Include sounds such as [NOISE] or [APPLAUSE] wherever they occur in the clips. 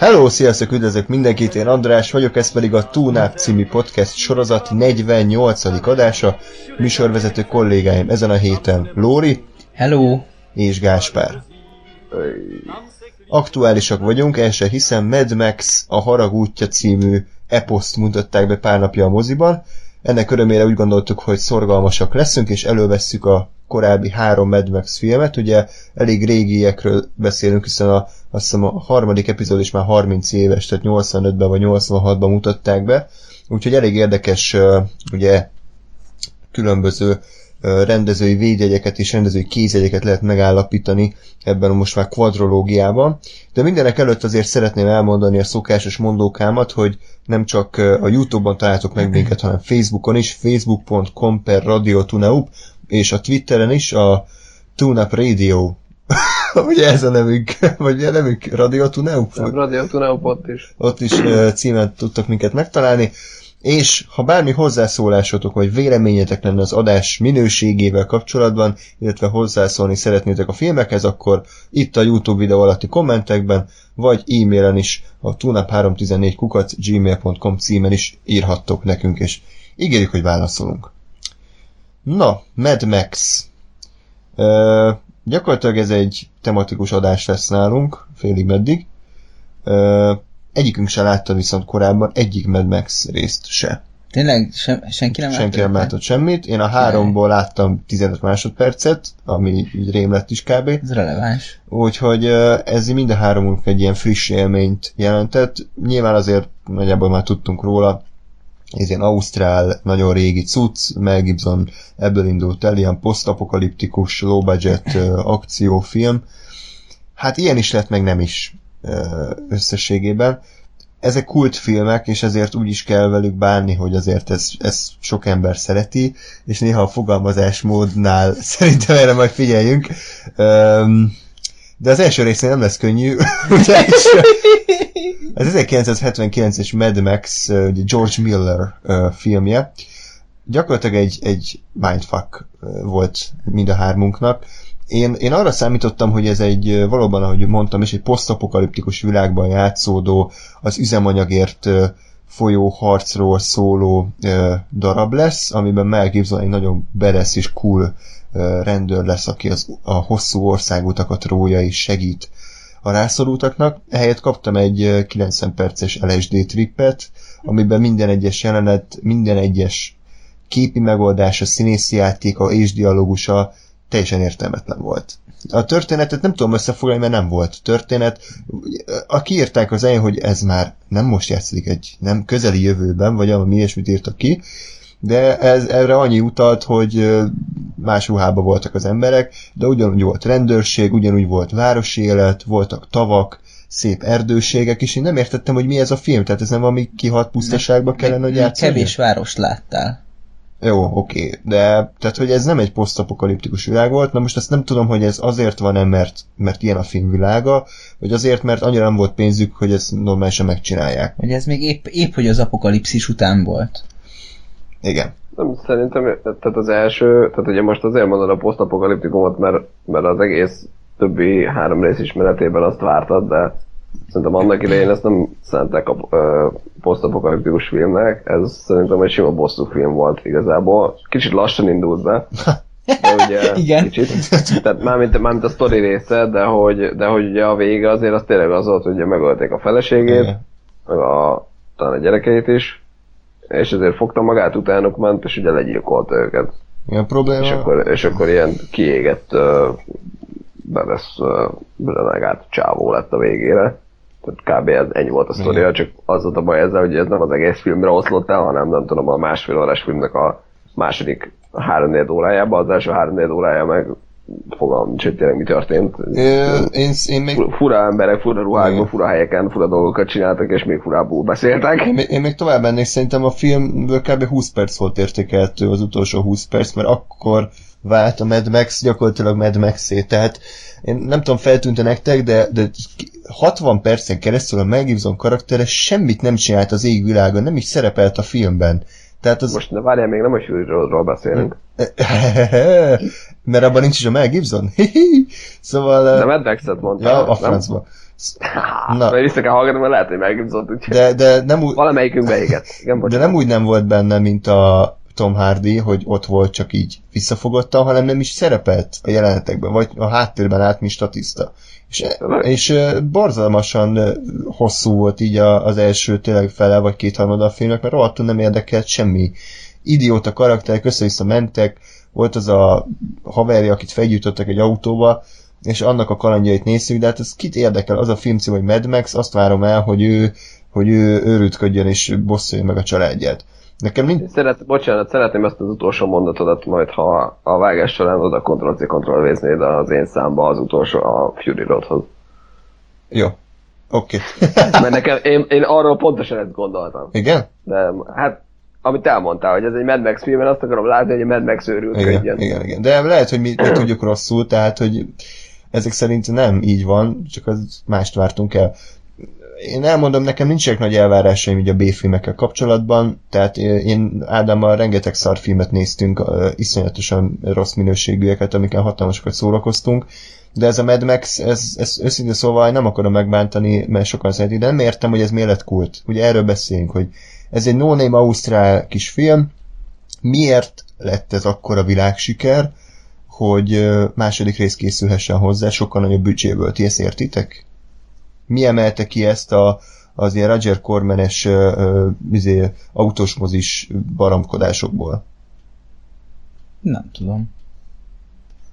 Hello, sziasztok, üdvözlök mindenkit, én András vagyok, ez pedig a Túnáp című podcast sorozat 48. adása. Műsorvezető kollégáim ezen a héten Lóri Hello! és Gáspár. Aktuálisak vagyunk, el se hiszem, Mad Max a Harag útja című eposzt mutatták be pár napja a moziban. Ennek örömére úgy gondoltuk, hogy szorgalmasak leszünk, és elővesszük a korábbi három Mad Max filmet. Ugye elég régiekről beszélünk, hiszen a, azt hiszem a harmadik epizód is már 30 éves, tehát 85-ben vagy 86-ban mutatták be. Úgyhogy elég érdekes ugye különböző rendezői védjegyeket és rendezői kézjegyeket lehet megállapítani ebben a most már kvadrológiában. De mindenek előtt azért szeretném elmondani a szokásos mondókámat, hogy nem csak a Youtube-on találtok meg minket, hanem Facebookon is, facebook.com per Radio Tuneup, és a Twitteren is a Tuneup Radio [LAUGHS] Ugye ez a nevünk, [LAUGHS] vagy a nevünk Radio Tuneup? Radio Tuneup ott is. Ott is címet tudtak minket megtalálni. És ha bármi hozzászólásotok vagy véleményetek lenne az adás minőségével kapcsolatban, illetve hozzászólni szeretnétek a filmekhez, akkor itt a YouTube videó alatti kommentekben, vagy e-mailen is a tunap314 kukat gmail.com címen is írhattok nekünk, és ígérjük, hogy válaszolunk. Na, Mad Max. Ö, gyakorlatilag ez egy tematikus adás lesz nálunk, félig meddig. Ö, Egyikünk se látta viszont korábban egyik Mad Max részt se. Tényleg sem, senki nem Senki nem látott semmit. Én a háromból láttam 15 másodpercet, ami így rém lett is kb. Ez releváns. Úgyhogy ez mind a háromunk egy ilyen friss élményt jelentett. Nyilván azért nagyjából már tudtunk róla, ez ilyen ausztrál, nagyon régi cucc, Mel Gibson ebből indult el, ilyen posztapokaliptikus, low budget akciófilm. Hát ilyen is lett, meg nem is összességében. Ezek kultfilmek, és ezért úgy is kell velük bánni, hogy azért ez, ez sok ember szereti, és néha a fogalmazásmódnál [LAUGHS] szerintem erre majd figyeljünk. De az első részén nem lesz könnyű, [LAUGHS] ugyanis [LAUGHS] az 1979-es Mad Max, ugye George Miller filmje, gyakorlatilag egy, egy mindfuck volt mind a hármunknak, én, én arra számítottam, hogy ez egy valóban, ahogy mondtam, és egy posztapokaliptikus világban játszódó, az üzemanyagért folyó harcról szóló darab lesz, amiben Mel Gibson egy nagyon beresz és cool rendőr lesz, aki az, a hosszú országutakat rója és segít a rászorultaknak. Ehelyett kaptam egy 90 perces LSD trippet, amiben minden egyes jelenet, minden egyes képi megoldása, színészi játéka és dialógusa teljesen értelmetlen volt. A történetet nem tudom összefoglalni, mert nem volt történet. A kiírták az elején, hogy ez már nem most játszik egy nem közeli jövőben, vagy ami ilyesmit írtak ki, de ez erre annyi utalt, hogy más ruhában voltak az emberek, de ugyanúgy volt rendőrség, ugyanúgy volt városi élet, voltak tavak, szép erdőségek, és én nem értettem, hogy mi ez a film, tehát ez nem valami kihalt pusztaságba kellene, hogy játszani. Kevés várost láttál. Jó, oké, okay. de tehát, hogy ez nem egy posztapokaliptikus világ volt, na most ezt nem tudom, hogy ez azért van-e, mert, mert ilyen a filmvilága, vagy azért, mert annyira nem volt pénzük, hogy ezt normálisan megcsinálják. Vagy ez még épp, épp hogy az apokalipszis után volt. Igen. Nem, szerintem, tehát az első, tehát ugye most azért mondod a posztapokaliptikumot, mert, mert az egész többi három rész ismeretében azt vártad, de Szerintem annak idején ezt nem szentek a posztapokaliptikus filmnek, ez szerintem egy sima bosszú film volt igazából. Kicsit lassan indult be, de ugye [LAUGHS] Igen. kicsit. Tehát mármint, mármint a sztori része, de hogy, de hogy ugye a vége azért az tényleg az volt, hogy ugye megölték a feleségét, Igen. meg a, talán a gyerekeit is, és ezért fogta magát, utánuk ment, és ugye legyilkolta őket. Igen, probléma? És akkor, és akkor ilyen kiégett uh, Beres uh, renegált csávó lett a végére. Tehát kb. ez ennyi volt a sztoria, csak az volt a baj ezzel, hogy ez nem az egész filmre oszlott el, hanem nem tudom, a másfél órás filmnek a második három órájában, az első három órája meg fogalmam nincs, hogy tényleg mi történt. Ö, én, én még... Fura emberek, fura ruhákban, fura helyeken, fura dolgokat csináltak, és még furából beszéltek. Én, én még tovább mennék, szerintem a filmből kb. 20 perc volt értékelhető az utolsó 20 perc, mert akkor vált a Mad Max gyakorlatilag Mad max Tehát én nem tudom, feltűnte nektek, de, de 60 percen keresztül a Mel Gibson karaktere semmit nem csinált az égvilágon, nem is szerepelt a filmben. Tehát az... Most ne várjál, még nem a Fury beszélünk. Mert abban nincs is a Mel Gibson. [LAUGHS] szóval... De Mad Max-et mondtál. Ja, a francba. Na. Mert vissza kell hallgatni, mert lehet, hogy Mel Gibson de, de nem úgy... Valamelyikünk beégett. Igen, de nem úgy nem volt benne, mint a Tom Hardy, hogy ott volt csak így visszafogotta, hanem nem is szerepelt a jelenetekben, vagy a háttérben állt, mint statiszta. És, és borzalmasan hosszú volt így az első tényleg fele, vagy kétharmada a filmnek, mert rohadtul nem érdekelt semmi. Idióta karakterek össze-vissza mentek, volt az a haverja, akit felgyújtottak egy autóba, és annak a kalandjait nézzük, de hát ez kit érdekel, az a filmcím, hogy Mad Max, azt várom el, hogy ő, hogy ő őrültködjön és bosszolja meg a családját. Nekem nincs... Szeret, bocsánat, szeretném ezt az utolsó mondatodat majd, ha a vágás során oda Ctrl-C, ctrl az én számba az utolsó a Fury Roadhoz. Jó. Oké. Okay. Mert nekem, én, én arról pontosan ezt gondoltam. Igen? De hát amit elmondtál, hogy ez egy Mad Max film, én azt akarom látni, hogy egy Mad Max őrült igen, igen, igen. De lehet, hogy mi, mi [CLEARS THROAT] tudjuk rosszul, tehát, hogy ezek szerint nem így van, csak az mást vártunk el én elmondom, nekem nincsenek nagy elvárásaim így a B-filmekkel kapcsolatban, tehát én Ádámmal rengeteg szarfilmet néztünk, iszonyatosan rossz minőségűeket, amikkel hatalmasokat szórakoztunk, de ez a Mad Max, ez, ez őszintén szóval nem akarom megbántani, mert sokan szeretik, de nem értem, hogy ez miért lett kult. Ugye erről beszélünk, hogy ez egy no-name ausztrál kis film, miért lett ez akkora világsiker, hogy második rész készülhessen hozzá, sokkal nagyobb büdzséből. Ti ezt értitek? mi emelte ki ezt a, az ilyen Roger Cormanes izé, autós mozis baramkodásokból? Nem tudom.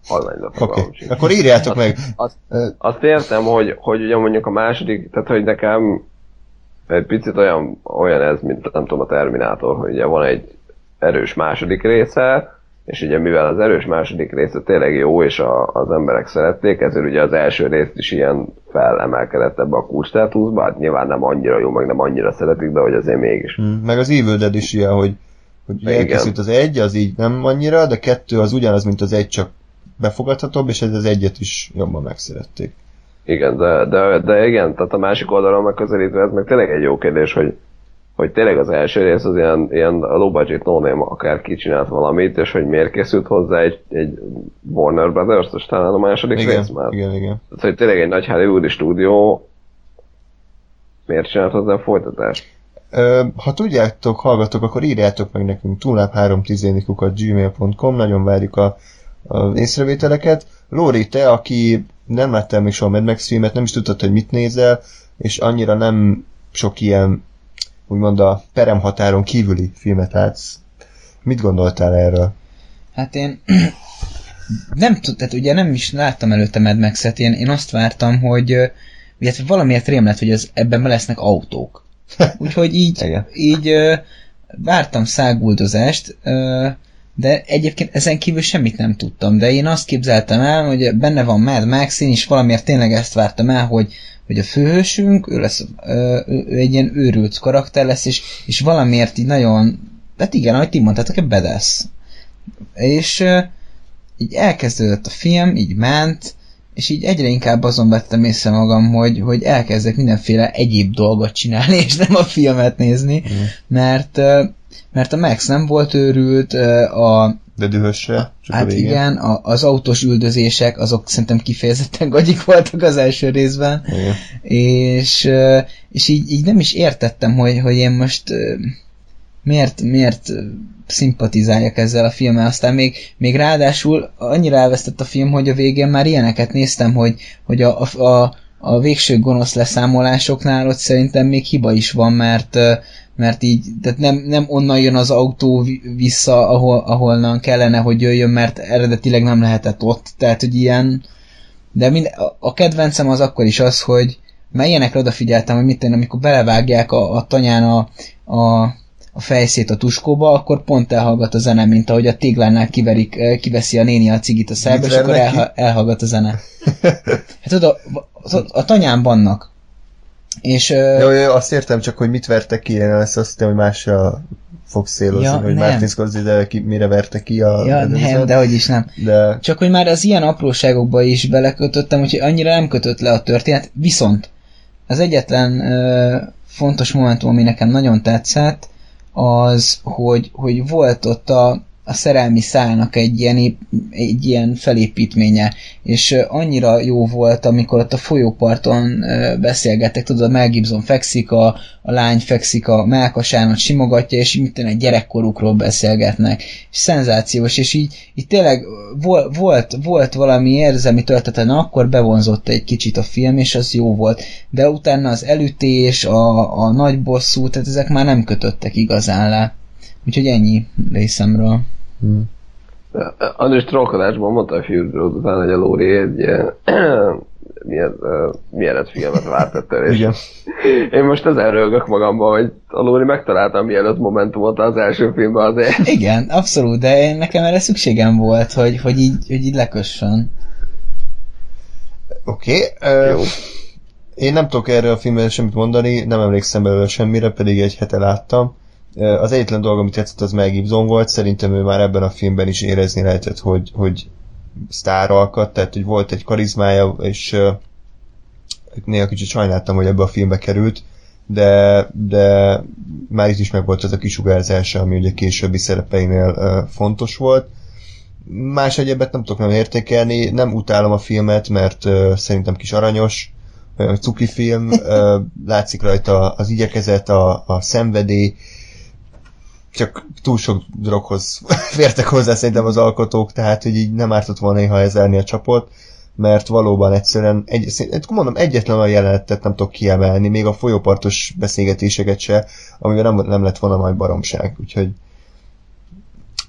Oké, okay. akkor írjátok azt, meg. Azt, azt értem, hogy, hogy ugye mondjuk a második, tehát hogy nekem egy picit olyan, olyan ez, mint nem tudom a Terminátor, hogy ugye van egy erős második része, és ugye mivel az erős második része tényleg jó, és a, az emberek szerették, ezért ugye az első részt is ilyen felemelkedett ebbe a kulcstátuszba, hát nyilván nem annyira jó, meg nem annyira szeretik, de hogy azért mégis. Mm, meg az Evil Dead is ilyen, hogy, hogy elkészült az egy, az így nem annyira, de kettő az ugyanaz, mint az egy, csak befogadhatóbb, és ez az egyet is jobban megszerették. Igen, de, de, de igen, tehát a másik oldalon megközelítve ez meg tényleg egy jó kérdés, hogy hogy tényleg az első rész az ilyen, ilyen low budget no name akár kicsinált valamit, és hogy miért készült hozzá egy, egy Warner Brothers, és talán a második igen, rész már. Igen, igen. Tehát, hogy tényleg egy nagy Hollywoodi stúdió miért csinált hozzá a folytatást? ha tudjátok, hallgatok, akkor írjátok meg nekünk túlnap 3 gmail.com, nagyon várjuk a, a észrevételeket. Lóri, te, aki nem láttam még soha Mad Max filmet, nem is tudtad, hogy mit nézel, és annyira nem sok ilyen úgymond a peremhatáron kívüli filmet látsz. Mit gondoltál erről? Hát én [CLEARS THROAT] nem tud, tehát ugye nem is láttam előtte Mad max én, én azt vártam, hogy illetve valamiért rém lett, hogy az, ebben be lesznek autók. [LAUGHS] Úgyhogy így, így vártam száguldozást, de egyébként ezen kívül semmit nem tudtam, de én azt képzeltem el, hogy benne van Mad Max, én is valamiért tényleg ezt vártam el, hogy hogy a főhősünk, ő lesz ő, ő egy ilyen őrült karakter lesz, és, és valamiért így nagyon, hát igen, ahogy ti mondtátok, egy bedesz. És így elkezdődött a film, így ment, és így egyre inkább azon vettem észre magam, hogy, hogy elkezdek mindenféle egyéb dolgot csinálni, [LAUGHS] és nem a filmet nézni, mm. mert, mert a Max nem volt őrült, a, de dühös se, csak Hát a igen, a, az autós üldözések, azok szerintem kifejezetten [LAUGHS] gagyik voltak az első részben. Igen. És, és így, így nem is értettem, hogy, hogy én most miért, miért szimpatizáljak ezzel a filmmel. Aztán még, még ráadásul annyira elvesztett a film, hogy a végén már ilyeneket néztem, hogy, hogy a, a, a végső gonosz leszámolásoknál ott szerintem még hiba is van, mert mert így, tehát nem, nem onnan jön az autó vissza, ahol, ahonnan kellene, hogy jöjjön, mert eredetileg nem lehetett ott, tehát, hogy ilyen, de mind, a kedvencem az akkor is az, hogy mert ilyenekre odafigyeltem, hogy mit tenni, amikor belevágják a, a tanyán a, a, a fejszét a tuskóba, akkor pont elhallgat a zene, mint ahogy a téglánál kiverik, eh, kiveszi a néni a cigit a szerbe, és akkor elha, elhallgat a zene. [LAUGHS] Hát tudod, a, a, a tanyán vannak, és, jó, jó, azt értem csak, hogy mit vertek ki, én azt hittem, hogy másra fogsz szélozni, Ja, hogy nem. Martin Scorsese ki, mire verte ki a Ja, nem, de hogy is nem. de Csak hogy már az ilyen apróságokba is belekötöttem, úgyhogy annyira nem kötött le a történet. Viszont az egyetlen ö, fontos momentum, ami nekem nagyon tetszett, az, hogy, hogy volt ott a, a szerelmi szálnak egy ilyen, egy ilyen felépítménye, és annyira jó volt, amikor ott a folyóparton beszélgettek, tudod, a Mel Gibson fekszik, a, a lány fekszik, a melkasánat simogatja, és mit egy gyerekkorukról beszélgetnek. És szenzációs, és így, így tényleg volt, volt, volt valami érzelmi töltete, na akkor bevonzott egy kicsit a film, és az jó volt. De utána az elütés, a, a nagy bosszú, tehát ezek már nem kötöttek igazán le. Úgyhogy ennyi részemről. Hm. András trollkodásban mondta a Road után, hogy a Lóri egy ilyen [CLEARS THROAT] milyen, uh, milyen filmet várt ettől, és igen. én most ezen rögök magamban, hogy a Lóri megtaláltam mielőtt Momentumot az első filmben azért. Igen, abszolút, de én, nekem erre szükségem volt, hogy, hogy, így, hogy így lekössön. Oké. Okay, Jó. én nem tudok erről a filmről semmit mondani, nem emlékszem belőle semmire, pedig egy hete láttam. Az egyetlen dolog, amit tetszett, az Mel Gibson volt. Szerintem ő már ebben a filmben is érezni lehetett, hogy, hogy sztár alkat, tehát hogy volt egy karizmája, és néha kicsit sajnáltam, hogy ebbe a filmbe került, de, de már itt is meg volt az a kisugárzása, ami ugye későbbi szerepeinél fontos volt. Más egyebet nem tudok nem értékelni, nem utálom a filmet, mert szerintem kis aranyos, olyan cuki film, [LAUGHS] látszik rajta az igyekezet, a, a szenvedély, csak túl sok droghoz [LAUGHS] fértek hozzá szerintem az alkotók, tehát hogy így nem ártott volna néha ezerni a csapot, mert valóban egyszerűen, egy, szerint- mondom, egyetlen olyan jelenetet nem tudok kiemelni, még a folyópartos beszélgetéseket se, amivel nem, nem lett volna nagy baromság, úgyhogy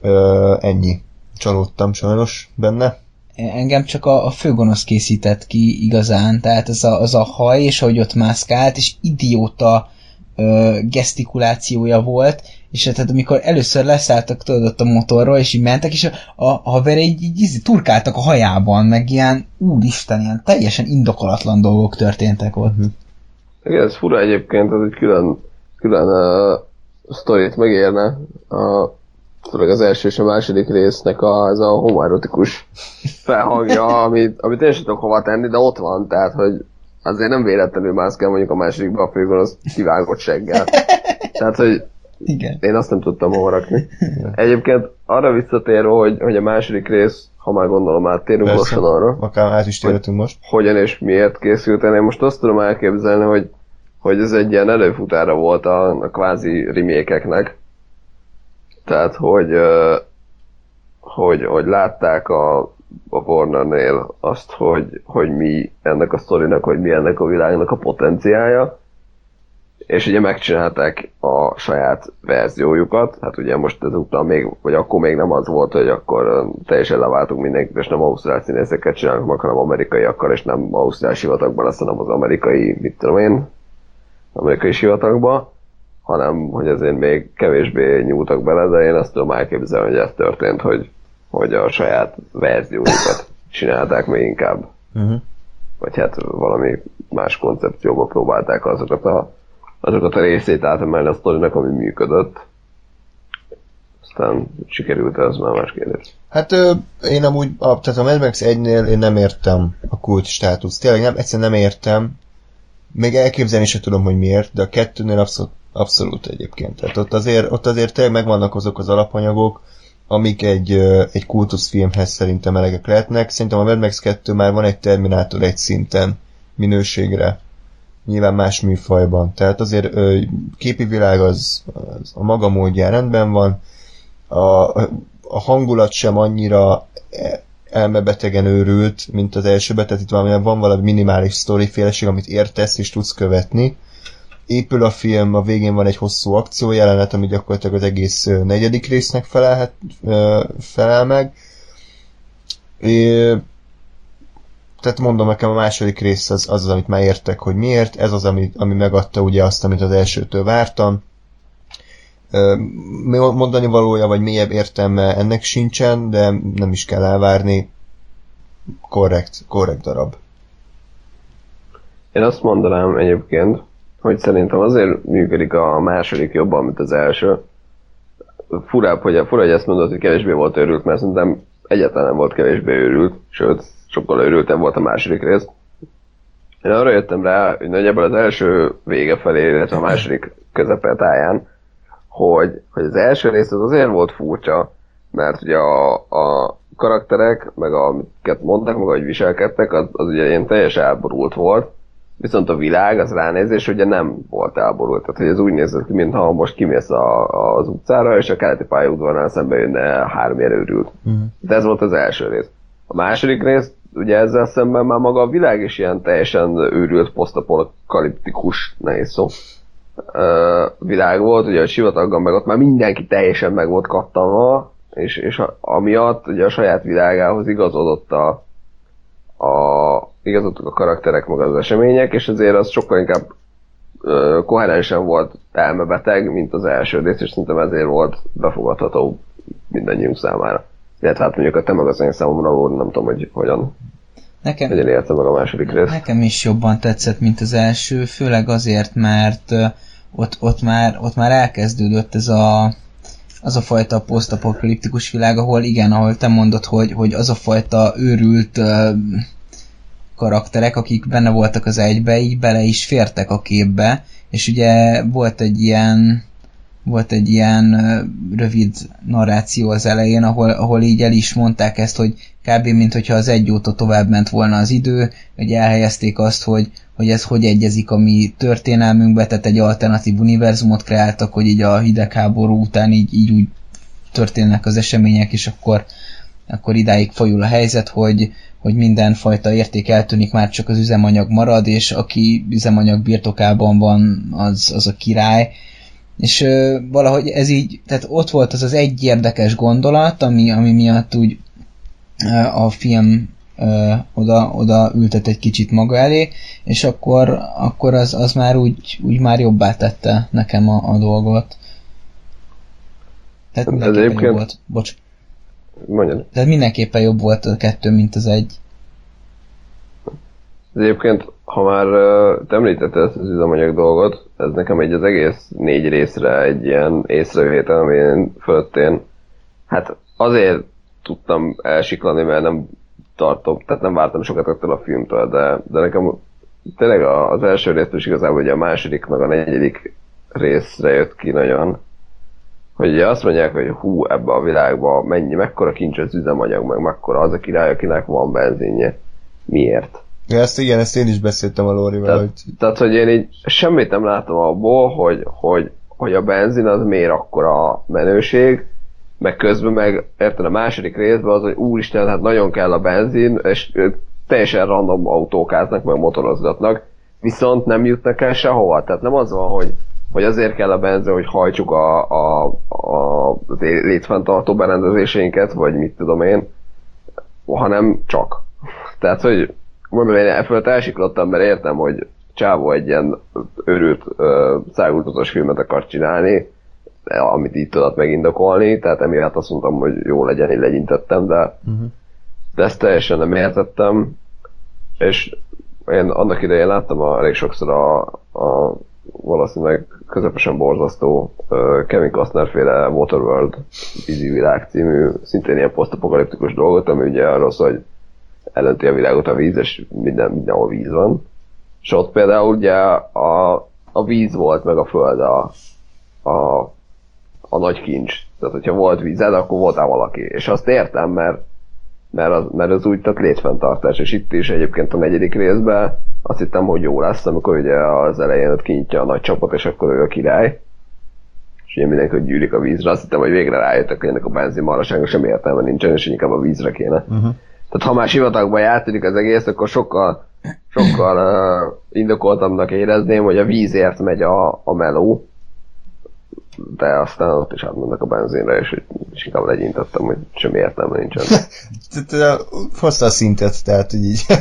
ö, ennyi. Csalódtam sajnos benne. Engem csak a, a főgonosz készített ki igazán, tehát az a, az a haj, és ahogy ott mászkált, és idióta ö, gesztikulációja volt, és hát tehát amikor először leszálltak tudod ott a motorról, és így mentek, és a, a, haveré így, így, így turkáltak a hajában, meg ilyen, úristen, ilyen teljesen indokolatlan dolgok történtek ott. Igen, ez fura egyébként, ez egy külön, külön uh, sztorit megérne. A, főleg az első és a második résznek a, ez a homoerotikus felhangja, amit, amit én sem tudok hova tenni, de ott van, tehát, hogy azért nem véletlenül mászkál mondjuk a másodikban a főgonosz kivágott seggel. [LAUGHS] Tehát, hogy Igen. én azt nem tudtam hova rakni. Egyébként arra visszatérve, hogy, hogy a második rész, ha már gondolom áttérünk Persze. lassan arra, Akár át is térhetünk most. hogyan és miért készült. Én most azt tudom elképzelni, hogy, hogy ez egy ilyen előfutára volt a, a kvázi remékeknek. Tehát, hogy, hogy, hogy látták a, a Warnernél azt, hogy, hogy mi ennek a sztorinak, hogy mi ennek a világnak a potenciája, és ugye megcsinálták a saját verziójukat, hát ugye most ezután még, vagy akkor még nem az volt, hogy akkor teljesen leváltunk mindenkit, és nem ausztrál színészeket csinálunk meg, hanem amerikaiakkal, és nem ausztrál sivatagban lesz, hanem az amerikai, mit tudom én, amerikai sivatagban, hanem hogy ezért még kevésbé nyúltak bele, de én azt tudom elképzelni, hogy ez történt, hogy, hogy a saját verziójukat csinálták még inkább Uh-huh. vagy hát valami más koncepcióba próbálták azokat a, azokat a részét átemelni a sztorinak, ami működött. Aztán sikerült ez már más kérdés. Hát ö, én amúgy, a, tehát a Mad Max 1-nél én nem értem a kult státuszt. Tényleg nem, egyszerűen nem értem. Még elképzelni sem tudom, hogy miért, de a kettőnél abszolút, abszolút egyébként. Tehát ott azért, ott azért tényleg megvannak azok az alapanyagok, amik egy, egy kultuszfilmhez szerintem elegek lehetnek. Szerintem a Mad Max 2 már van egy Terminátor egy szinten minőségre. Nyilván más műfajban. Tehát azért ö, képi világ az, az a maga módján rendben van. A, a hangulat sem annyira e- elmebetegen őrült, mint az elsőben, tehát itt valami, van valami minimális sztoriféleség, amit értesz és tudsz követni. Épül a film, a végén van egy hosszú akciójelenet, ami gyakorlatilag az egész negyedik résznek felelhet, felel meg. É, tehát mondom nekem a második rész az, az, az amit már értek, hogy miért, ez az, ami, ami megadta ugye azt, amit az elsőtől vártam. Mondani valója, vagy mélyebb értelme ennek sincsen, de nem is kell elvárni. Korrekt, korrekt darab. Én azt mondanám egyébként, hogy szerintem azért működik a második jobban, mint az első, furább, hogy, fura, hogy ezt mondod, hogy kevésbé volt őrült, mert szerintem egyáltalán nem volt kevésbé őrült, sőt, sokkal őrültebb volt a második rész. Én arra jöttem rá, hogy nagyjából az első vége felé, illetve a második táján, hogy, hogy az első rész az azért volt furcsa, mert ugye a, a karakterek, meg amiket mondtak, meg ahogy viselkedtek, az, az ugye ilyen teljesen elborult volt, viszont a világ, az ránézés ugye nem volt elborult. Tehát, hogy ez úgy nézett ki, mintha most kimész a, az utcára, és a keleti pályaudvarnál szembe jönne három őrült. Uh-huh. De ez volt az első rész. A második rész, ugye ezzel szemben már maga a világ is ilyen teljesen őrült, posztapokaliptikus, nehéz szó, világ volt, ugye a sivatagban meg ott már mindenki teljesen meg volt kattanva, és, és amiatt ugye a saját világához igazodott a, a, igazodtak a karakterek meg az események, és ezért az sokkal inkább ö, koherensen volt elmebeteg, mint az első rész, és szerintem ezért volt befogadható mindannyiunk számára. Illetve hát mondjuk a te meg az én számomra, nem tudom, hogy hogyan Nekem, hogyan érte meg a második rész. Nekem is jobban tetszett, mint az első, főleg azért, mert ott, ott, már, ott már elkezdődött ez a az a fajta posztapokaliptikus világ, ahol igen, ahol te mondod, hogy, hogy az a fajta őrült uh, karakterek, akik benne voltak az egybe, így bele is fértek a képbe, és ugye volt egy ilyen volt egy ilyen rövid narráció az elején, ahol, ahol így el is mondták ezt, hogy kb. mint hogyha az egy óta tovább ment volna az idő, hogy elhelyezték azt, hogy, hogy ez hogy egyezik a mi történelmünkbe, tehát egy alternatív univerzumot kreáltak, hogy így a hidegháború után így, így úgy történnek az események, és akkor, akkor idáig folyul a helyzet, hogy, hogy mindenfajta érték eltűnik, már csak az üzemanyag marad, és aki üzemanyag birtokában van, az, az a király, és ö, valahogy ez így, tehát ott volt az az egy érdekes gondolat, ami, ami miatt úgy ö, a film ö, oda, oda ültet egy kicsit maga elé, és akkor, akkor az, az már úgy, úgy már jobbá tette nekem a, a dolgot. Tehát mindenképpen egyébként... jobb volt. Bocs. Mondjad. Tehát mindenképpen jobb volt a kettő, mint az egy. Egyébként, ha már te említetted ezt az üzemanyag dolgot, ez nekem egy az egész négy részre egy ilyen észrevétel, ami én fölött én, hát azért tudtam elsiklani, mert nem tartom, tehát nem vártam sokat attól a filmtől, de, de nekem tényleg az első résztől is igazából ugye a második meg a negyedik részre jött ki nagyon, hogy ugye azt mondják, hogy hú, ebbe a világba mennyi, mekkora kincs az üzemanyag, meg mekkora az a király, akinek van benzinje. Miért? Ja, ezt igen, ezt én is beszéltem a Lórival. Tehát, hogy... tehát, hogy én így semmit nem látom abból, hogy, hogy, hogy a benzin az miért akkora menőség, meg közben meg érted a második részben az, hogy úristen, hát nagyon kell a benzin, és teljesen random autókáznak, meg motorozgatnak, viszont nem jutnak el sehova. Tehát nem az van, hogy, hogy azért kell a benzin, hogy hajtsuk a, a, a, az létfenntartó berendezéseinket, vagy mit tudom én, hanem csak. Tehát, hogy mondom, én elfölött elsiklottam, mert értem, hogy Csávó egy ilyen őrült uh, filmet akar csinálni, amit így tudott megindokolni, tehát emiatt azt mondtam, hogy jó legyen, én legyintettem, de, uh-huh. de ezt teljesen nem értettem, és én annak idején láttam a, elég sokszor a, a valószínűleg közepesen borzasztó uh, Kevin Costner féle Waterworld vízi világ című, szintén ilyen posztapokaliptikus dolgot, ami ugye arról szól, hogy elönti a világot a víz, és minden, mindenhol víz van. És ott például ugye a, a víz volt, meg a föld a, a, a nagy kincs. Tehát, hogyha volt vízed, akkor voltál valaki. És azt értem, mert, mert, az, mert az úgy tett létfenntartás. És itt is egyébként a negyedik részben azt hittem, hogy jó lesz, amikor ugye az elején ott kinyitja a nagy csapot, és akkor ő a király. És ugye mindenki, hogy gyűlik a vízre. Azt hittem, hogy végre rájöttek, hogy ennek a benzin maraságnak sem értelme nincsen, és inkább a vízre kéne. Uh-huh. Tehát ha már sivatagban játszik az egész, akkor sokkal, sokkal uh, indokoltabbnak érezném, hogy a vízért megy a, a meló, de aztán ott is átmennek a benzinre, és, és inkább legyintettem, hogy semmi értelme nincsen. [LAUGHS] hozta a szintet, tehát hogy így. [LAUGHS]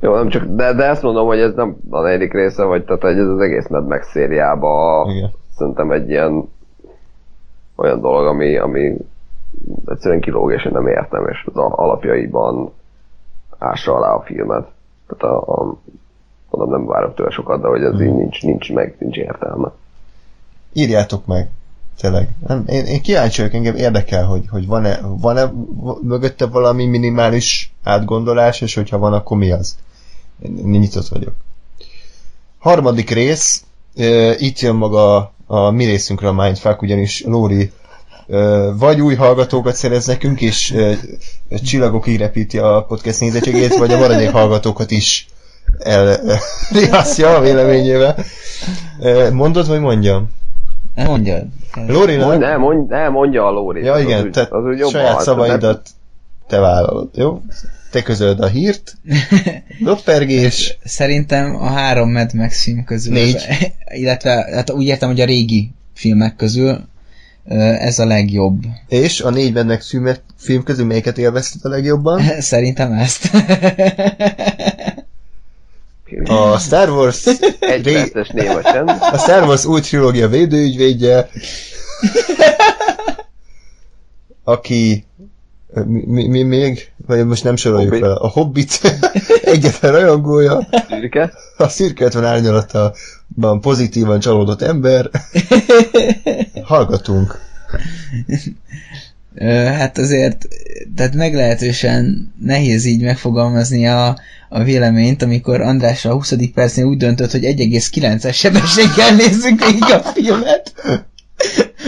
Jó, nem csak, de, de ezt mondom, hogy ez nem a negyedik része, vagy tehát ez az egész Mad Max szériába Igen. szerintem egy ilyen olyan dolog, ami, ami egyszerűen kilóg, és én nem értem, és az alapjaiban ássa alá a filmet. Tehát a, a mondom, nem várok tőle sokat, de hogy ez így nincs, nincs meg, nincs értelme. Írjátok meg. Tényleg. Nem, én, én kíváncsi vagyok, engem érdekel, hogy, hogy van-e, van-e mögötte valami minimális átgondolás, és hogyha van, akkor mi az? Én, én nyitott vagyok. Harmadik rész, e, itt jön maga a mi részünkre a Mindfuck, ugyanis Lóri vagy új hallgatókat szerez nekünk, és csillagokig írepíti a podcast nézettségét, vagy a maradék hallgatókat is elriasztja a véleményével. Mondod, vagy mondjam? Nem mondjad. Lóri, Mondj, ne, mondj, ne, mondja a Lóri. Ja, igen, az tehát az úgy saját szavaidat te vállalod, jó? Te közöld a hírt, doppergés, [LAUGHS] Szerintem a három Mad Max film közül. Négy. [LAUGHS] Illetve, hát úgy értem, hogy a régi filmek közül ez a legjobb. és a négy mennek filmet, film közül melyiket élvezted a legjobban? [LAUGHS] Szerintem ezt. A Star Wars Egy ré- néma a Star Wars új trilógia védőügyvédje, [LAUGHS] aki mi, mi, mi még? Vagy most nem soroljuk Hobbit. fel. A Hobbit [LAUGHS] egyetlen rajongója, Szürke. a szürke 50 árnyalatban pozitívan csalódott ember. [LAUGHS] Hallgatunk. Hát azért, tehát meglehetősen nehéz így megfogalmazni a, a véleményt, amikor András a 20. percnél úgy döntött, hogy 1,9-es sebességgel nézzük végig a filmet.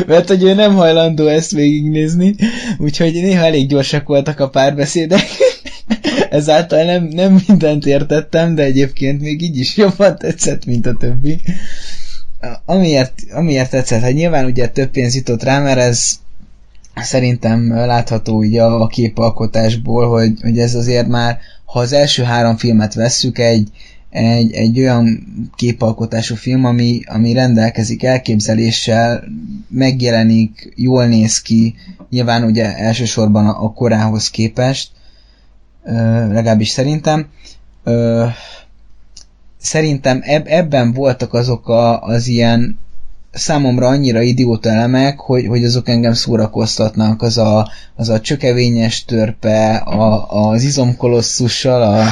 Mert hogy ő nem hajlandó ezt végignézni, úgyhogy néha elég gyorsak voltak a párbeszédek. [LAUGHS] Ezáltal nem, nem mindent értettem, de egyébként még így is jobban tetszett, mint a többi. Amiért, amiért tetszett, hát nyilván ugye több pénz jutott rá, mert ez szerintem látható ugye a, képalkotásból, hogy, hogy ez azért már, ha az első három filmet vesszük, egy, egy, egy olyan képalkotású film, ami, ami rendelkezik elképzeléssel, megjelenik, jól néz ki, nyilván ugye elsősorban a, a korához képest, ö, legalábbis szerintem. Ö, szerintem eb, ebben voltak azok a, az ilyen számomra annyira idióta elemek, hogy, hogy azok engem szórakoztatnak, az a, az a csökevényes törpe, a, az izomkolosszussal, a,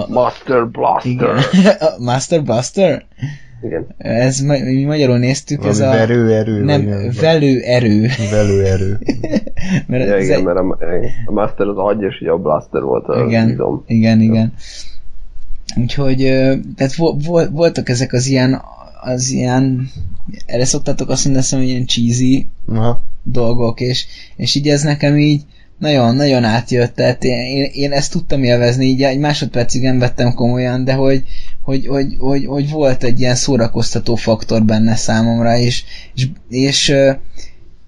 a, Master Blaster. igen, [LAUGHS] a Master Buster? Igen. Ez ma- mi magyarul néztük, ez Valami a... verő erő. nem, vagy velő erő. velő erő. [LAUGHS] Mert Ja, ez igen, egy- mert a, a Master az agy, és ugye a Blaster volt az igen, izom. igen, igen. Úgyhogy, ö, tehát vo- vo- voltak ezek az ilyen, az ilyen, erre szoktatok azt mondani, hogy ilyen cheesy Aha. dolgok, és, és így ez nekem így nagyon-nagyon átjött, tehát én, én, én ezt tudtam élvezni, így egy másodpercig nem vettem komolyan, de hogy, hogy, hogy, hogy, hogy volt egy ilyen szórakoztató faktor benne számomra, és, és, és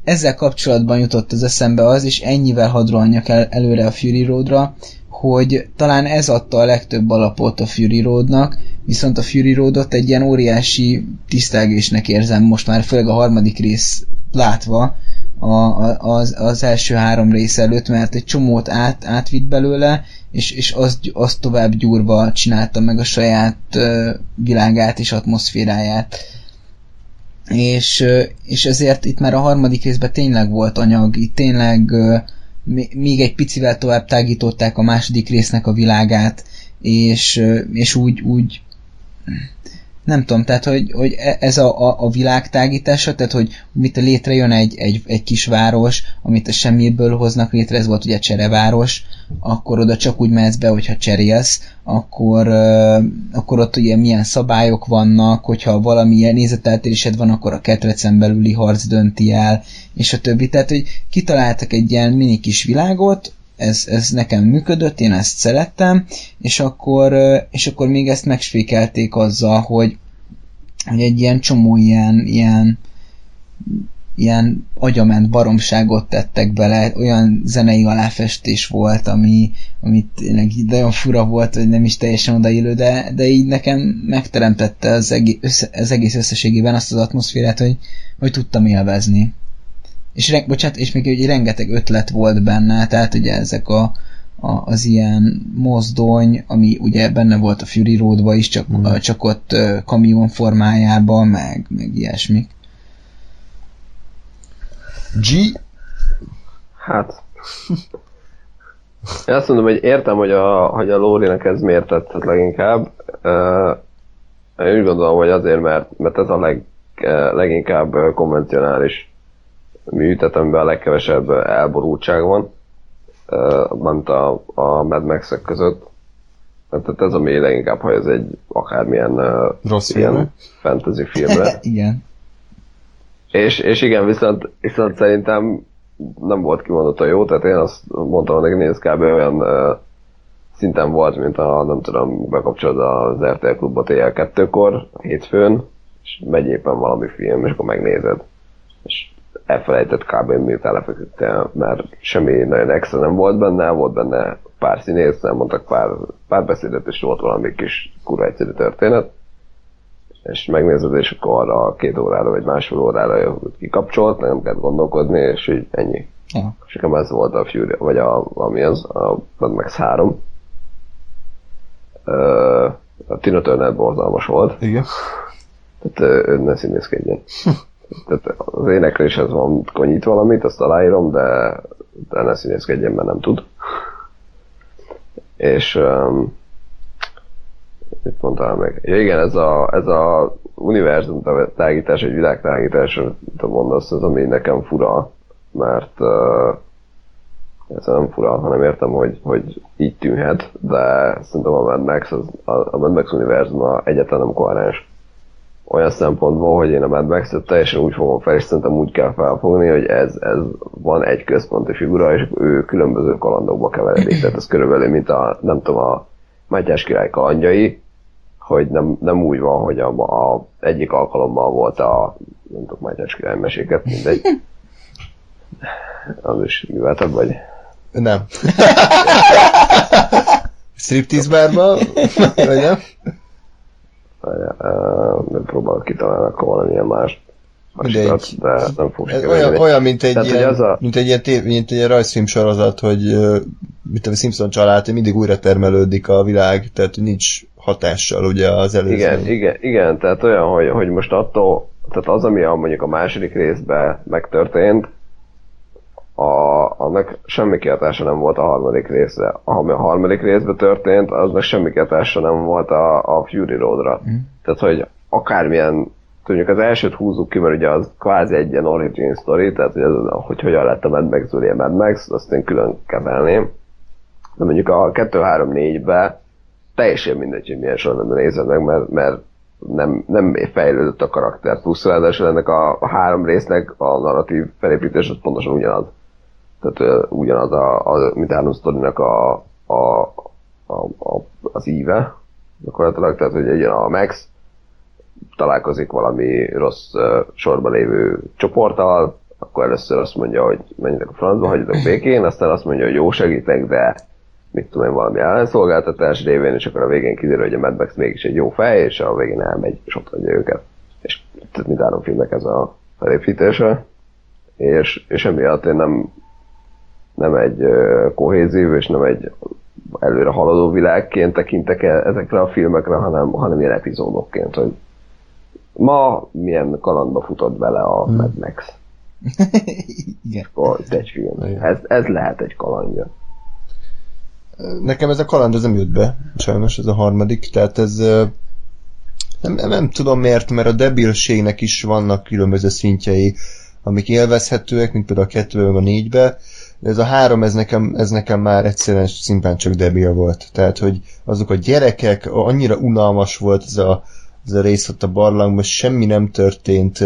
ezzel kapcsolatban jutott az eszembe az, és ennyivel hadd rohanjak el előre a Fury Roadra, hogy talán ez adta a legtöbb alapot a Fury Roadnak, viszont a Fury Roadot egy ilyen óriási tisztelgésnek érzem most már, főleg a harmadik rész látva a, az, az első három rész előtt, mert egy csomót át, átvitt belőle, és, és azt, azt tovább gyúrva csinálta meg a saját ö, világát és atmoszféráját. És, ö, és ezért itt már a harmadik részben tényleg volt anyag, itt tényleg mi- még egy picivel tovább tágították a második résznek a világát, és, és úgy, úgy nem tudom, tehát hogy, hogy e- ez a, a, a világ tehát hogy mit létrejön egy, egy, egy kis város, amit a semmiből hoznak létre, ez volt ugye csereváros, akkor oda csak úgy mehetsz be, hogyha cserélsz, akkor, uh, akkor ott ugye milyen szabályok vannak, hogyha valamilyen nézeteltérésed van, akkor a ketrecen belüli harc dönti el, és a többi. Tehát, hogy kitaláltak egy ilyen mini kis világot, ez, ez nekem működött, én ezt szerettem, és akkor, és akkor még ezt megsvékelték azzal, hogy, hogy egy ilyen csomó ilyen, ilyen, ilyen agyament baromságot tettek bele, olyan zenei aláfestés volt, ami, ami tényleg nagyon fura volt, hogy nem is teljesen odaillő, de, de így nekem megteremtette az egész, az egész összességében azt az atmoszférát, hogy, hogy tudtam élvezni. És, re- bocsánat, és még egy rengeteg ötlet volt benne, tehát ugye ezek a, a, az ilyen mozdony, ami ugye benne volt a Fury Roadba is, csak, mm. csak ott ö, kamion formájában, meg, meg ilyesmik. G. Hát... Én azt mondom, hogy értem, hogy a, hogy a Lórinak ez miért tetszett leginkább. Uh, én úgy gondolom, hogy azért, mert, mert ez a leg, leginkább konvencionális mű, tehát amiben a legkevesebb elborultság van, ment a, a Mad max között. Tehát ez ami leginkább hajaz egy akármilyen Rossz ilyen filmre. fantasy filmre. [LAUGHS] Igen. És, és igen, viszont, viszont szerintem nem volt kimondottan jó, tehát én azt mondtam, hogy néz kb. olyan uh, szinten volt, mint a, nem tudom, bekapcsolod az RTL klubot éjjel kettőkor, hétfőn, és megy éppen valami film, és akkor megnézed. És elfelejtett kb. miután lefeküdtél, mert semmi nagyon extra nem volt benne, volt benne pár színész, nem mondtak pár, pár beszédet, és volt valami kis kurva egyszerű történet és megnézed, és akkor arra két órára vagy másfél órára kikapcsolt, nem kell gondolkodni, és így ennyi. Ja. És nekem ez volt a Fury, vagy a, ami az, a Mad Max 3. Ö, a Tina Turner borzalmas volt, Igen. tehát ő ne színészkedjen. [LAUGHS] tehát az énekléshez van konyít valamit, azt aláírom, de, de ne színészkedjen, mert nem tud. És um, mit mondtál meg? Ja, igen, ez a, ez a univerzum tágítás, egy világtágítás, amit mondasz, ez ami nekem fura, mert uh, ez nem fura, hanem értem, hogy, hogy így tűnhet, de szerintem a Mad Max, az, a, a Mad Max univerzum egyetlen nem koherens. Olyan szempontból, hogy én a Mad Max-et teljesen úgy fogom fel, és szerintem úgy kell felfogni, hogy ez, ez van egy központi figura, és ő különböző kalandokba keveredik. Tehát ez körülbelül, mint a, nem tudom, a Mátyás király kalandjai, hogy nem, nem úgy van, hogy a, a egyik alkalommal volt a nem tudom, Mátyás király meséket, mindegy. Az is műveltebb vagy. Nem. [LAUGHS] Striptease bárba? Vagy nem? Nem próbálok kitalálni akkor valamilyen más. Mindegy. másikat, De nem fog Ez olyan, olyan, mint egy, Tehát, ilyen, a- mint egy ilyen, tév, mint egy ilyen rajzfilm sorozat, hogy mint a Simpson család, mindig újra termelődik a világ, tehát nincs hatással ugye az előző. Igen, igen, igen, tehát olyan, hogy, hogy most attól, tehát az, ami a, mondjuk a második részben megtörtént, a, annak semmi kihatása nem volt a harmadik részre. Ami a harmadik részben történt, aznak semmi kihatása nem volt a, a Fury Roadra. Mm. Tehát, hogy akármilyen, tudjuk az elsőt húzzuk ki, mert ugye az kvázi egy ilyen origin story, tehát hogy, ez, hogy hogyan lett a Mad Max a Mad Max, azt én külön kezelném. De mondjuk a 2-3-4-be teljesen mindegy, hogy milyen sorrendben nézed meg, mert, mert nem, nem fejlődött a karakter. Plusz ráadásul ennek a három résznek a narratív felépítés az pontosan ugyanaz. Tehát ugyanaz a, a mint sztorinak a, a, a, a, az íve, gyakorlatilag, tehát hogy egy a Max találkozik valami rossz uh, sorba lévő csoporttal, akkor először azt mondja, hogy menjetek a francba, hagyjatok békén, aztán azt mondja, hogy jó segítek, de mit tudom én, valami ellenszolgáltatás révén, és akkor a végén kiderül, hogy a Mad Max mégis egy jó fej, és a végén elmegy, és ott hagyja őket. És tehát mind három filmnek ez a felépítése, és, és emiatt én nem, nem egy kohézív, és nem egy előre haladó világként tekintek el ezekre a filmekre, hanem, hanem ilyen epizódokként, hogy ma milyen kalandba futott bele a hmm. Mad Max. [LAUGHS] Igen. Akkor itt egy film. Igen. Ez, ez lehet egy kalandja. Nekem ez a kaland ez nem jött be, sajnos ez a harmadik, tehát ez nem, nem, nem tudom miért, mert a debilségnek is vannak különböző szintjei, amik élvezhetőek, mint például a kettőben, a négybe, de ez a három, ez nekem, ez nekem már egyszerűen szimplán csak debil volt. Tehát, hogy azok a gyerekek, annyira unalmas volt ez a, ez a rész ott a barlangban, semmi nem történt,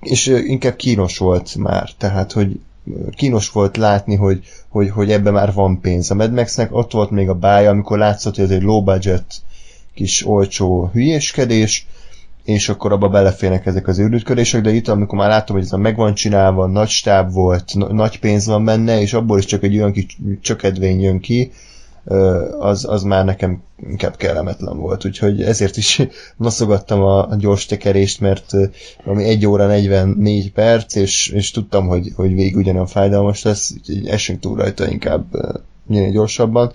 és inkább kínos volt már. Tehát, hogy kínos volt látni, hogy, hogy, hogy ebben már van pénz. A Mad Max-nek ott volt még a bája, amikor látszott, hogy ez egy low budget kis olcsó hülyéskedés, és akkor abba beleférnek ezek az őrültködések, de itt, amikor már láttam, hogy ez a meg van csinálva, nagy stáb volt, n- nagy pénz van benne, és abból is csak egy olyan kis csökedvény jön ki, az, az már nekem inkább kellemetlen volt, úgyhogy ezért is [LAUGHS] noszogattam a, gyors tekerést, mert valami 1 óra 44 perc, és, és tudtam, hogy, hogy végig ugyanolyan fájdalmas lesz, úgyhogy esünk túl rajta inkább minél gyorsabban.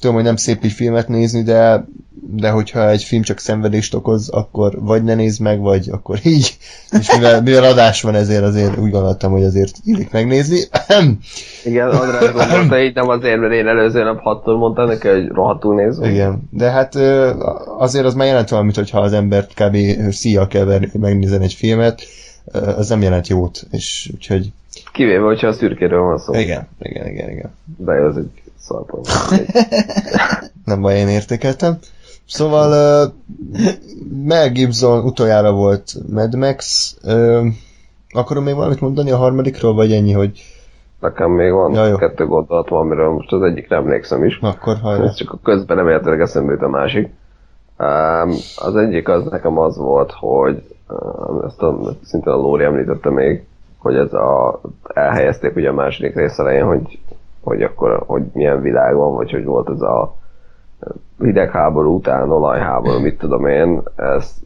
Tudom, hogy nem szép egy filmet nézni, de, de hogyha egy film csak szenvedést okoz, akkor vagy ne nézd meg, vagy akkor így. És mivel, mivel adás van, ezért azért úgy gondoltam, hogy azért illik megnézni. Igen, András [COUGHS] gondolta így, nem azért, mert én előző nap hattól mondtam neki, hogy rohadtul nézzük. Igen, de hát azért az már jelent valamit, hogyha az embert kb. szíja kell verni, hogy megnézen egy filmet, az nem jelent jót, és úgyhogy... Kivéve, hogyha a szürkéről van szó. Igen, igen, igen, igen. De az egy szarpont. [LAUGHS] nem baj, én értékeltem. Szóval uh, Mel Gibson utoljára volt Mad Max. Uh, akarom még valamit mondani a harmadikról, vagy ennyi, hogy Nekem még van ja, jó. kettő gondolatom, amiről most az egyik nem emlékszem is. Akkor hajrá. Ez csak a közben nem értelek eszembe a másik. Um, az egyik az nekem az volt, hogy um, ezt a, szintén a Lóri említette még, hogy ez a, elhelyezték ugye a második rész elején, hogy, hogy akkor, hogy milyen világ van, vagy hogy volt ez a hidegháború után, olajháború, mit tudom én, ezt,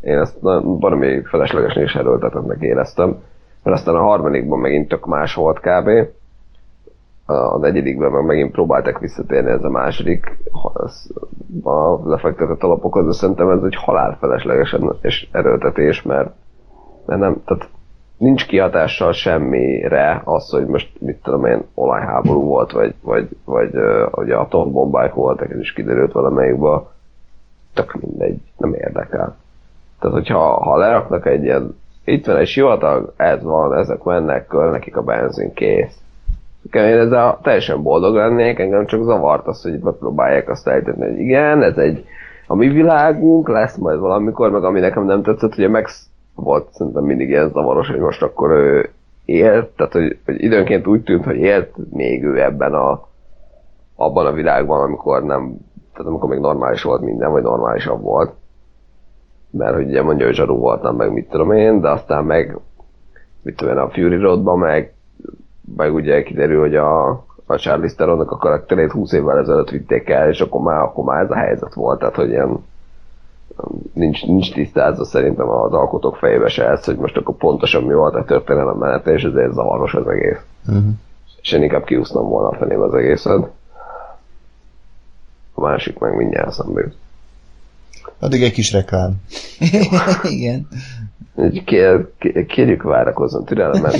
én ezt valami feleslegesen is erőltetetnek éreztem mert aztán a harmadikban megint tök más volt kb. A negyedikben meg megint próbáltak visszatérni ez a második a lefektetett alapokhoz, de szerintem ez egy halálfeleslegesen és erőltetés, mert, mert nem, tehát nincs kihatással semmire az, hogy most mit tudom én, olajháború volt, vagy, vagy, vagy uh, ugye atombombák voltak, ez is kiderült valamelyikben, tök mindegy, nem érdekel. Tehát, hogyha ha leraknak egy ilyen itt van egy sivatag, ez van, ezek mennek, kör, nekik a benzin kész. Én ezzel teljesen boldog lennék, engem csak zavart az, hogy megpróbálják azt eltenni, hogy igen, ez egy a mi világunk, lesz majd valamikor, meg ami nekem nem tetszett, ugye meg volt szerintem mindig ilyen zavaros, hogy most akkor ő élt, tehát hogy, hogy időnként úgy tűnt, hogy élt még ő ebben a abban a világban, amikor nem, tehát amikor még normális volt minden, vagy normálisabb volt. Mert hogy ugye mondja, hogy zsarú voltam, meg mit tudom én, de aztán meg, mit tudom én, a Fury Roadban meg, meg ugye kiderül, hogy a, a Charlie Theronnak a karakterét 20 évvel ezelőtt vitték el, és akkor már, akkor már ez a helyzet volt, tehát hogy ilyen nincs, nincs tisztázva szerintem az alkotók fejébe se ez, hogy most akkor pontosan mi volt a történelem menete, és ezért zavaros az egész. Uh-huh. És én inkább kiúsznom volna a fenébe az egészet. A másik meg mindjárt szembe Addig egy kis reklám. [LAUGHS] Igen. Kér, kérjük várakozzon türelemmel,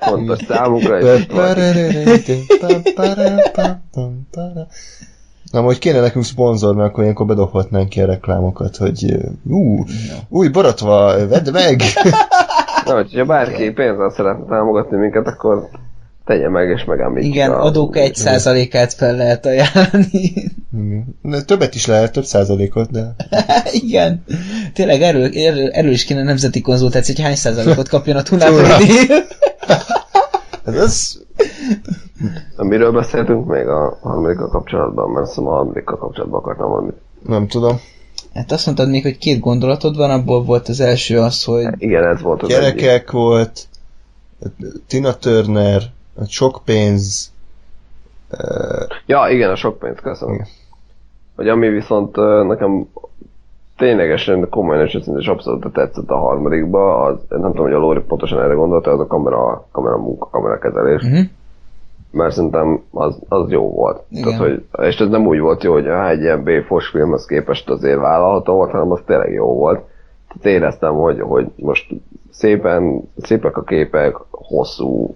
fontos számunkra. Na, hogy kéne nekünk szponzor, mert akkor ilyenkor bedobhatnánk ki a reklámokat, hogy ú, új borotva, vedd meg! [LAUGHS] Na, hogyha bárki pénzzel szeretne támogatni minket, akkor tegye meg, és megemlítjük. Igen, a... adók egy százalékát fel lehet ajánlani. Többet is lehet, több százalékot, de... [LAUGHS] Igen. Tényleg erről, erről, erről is kéne nemzeti konzultáció, hogy hány százalékot kapjon a Tunápoldi. [LAUGHS] Ez az... Miről beszéltünk még a harmadikkal kapcsolatban? Mert szóval a harmadikkal kapcsolatban akartam valamit. Nem tudom. Hát azt mondtad még, hogy két gondolatod van, abból volt az első az, hogy... Igen, ez volt az Gyerekek egyik. volt, Tina Turner, sok pénz... Ja, igen, a sok pénz, köszönöm. Igen. Hogy ami viszont nekem ténylegesen komolyan és és abszolút tetszett a harmadikba, az, nem tudom, hogy a Lóri pontosan erre gondolta, az a kamera, kamera munka, kamera kezelés. Uh-huh. Mert szerintem az, az jó volt. Tehát, hogy, és ez nem úgy volt jó, hogy ah, egy ilyen B-fos filmhez képest azért vállalható volt, hanem az tényleg jó volt. Tehát éreztem, hogy, hogy most szépen, szépek a képek, hosszú,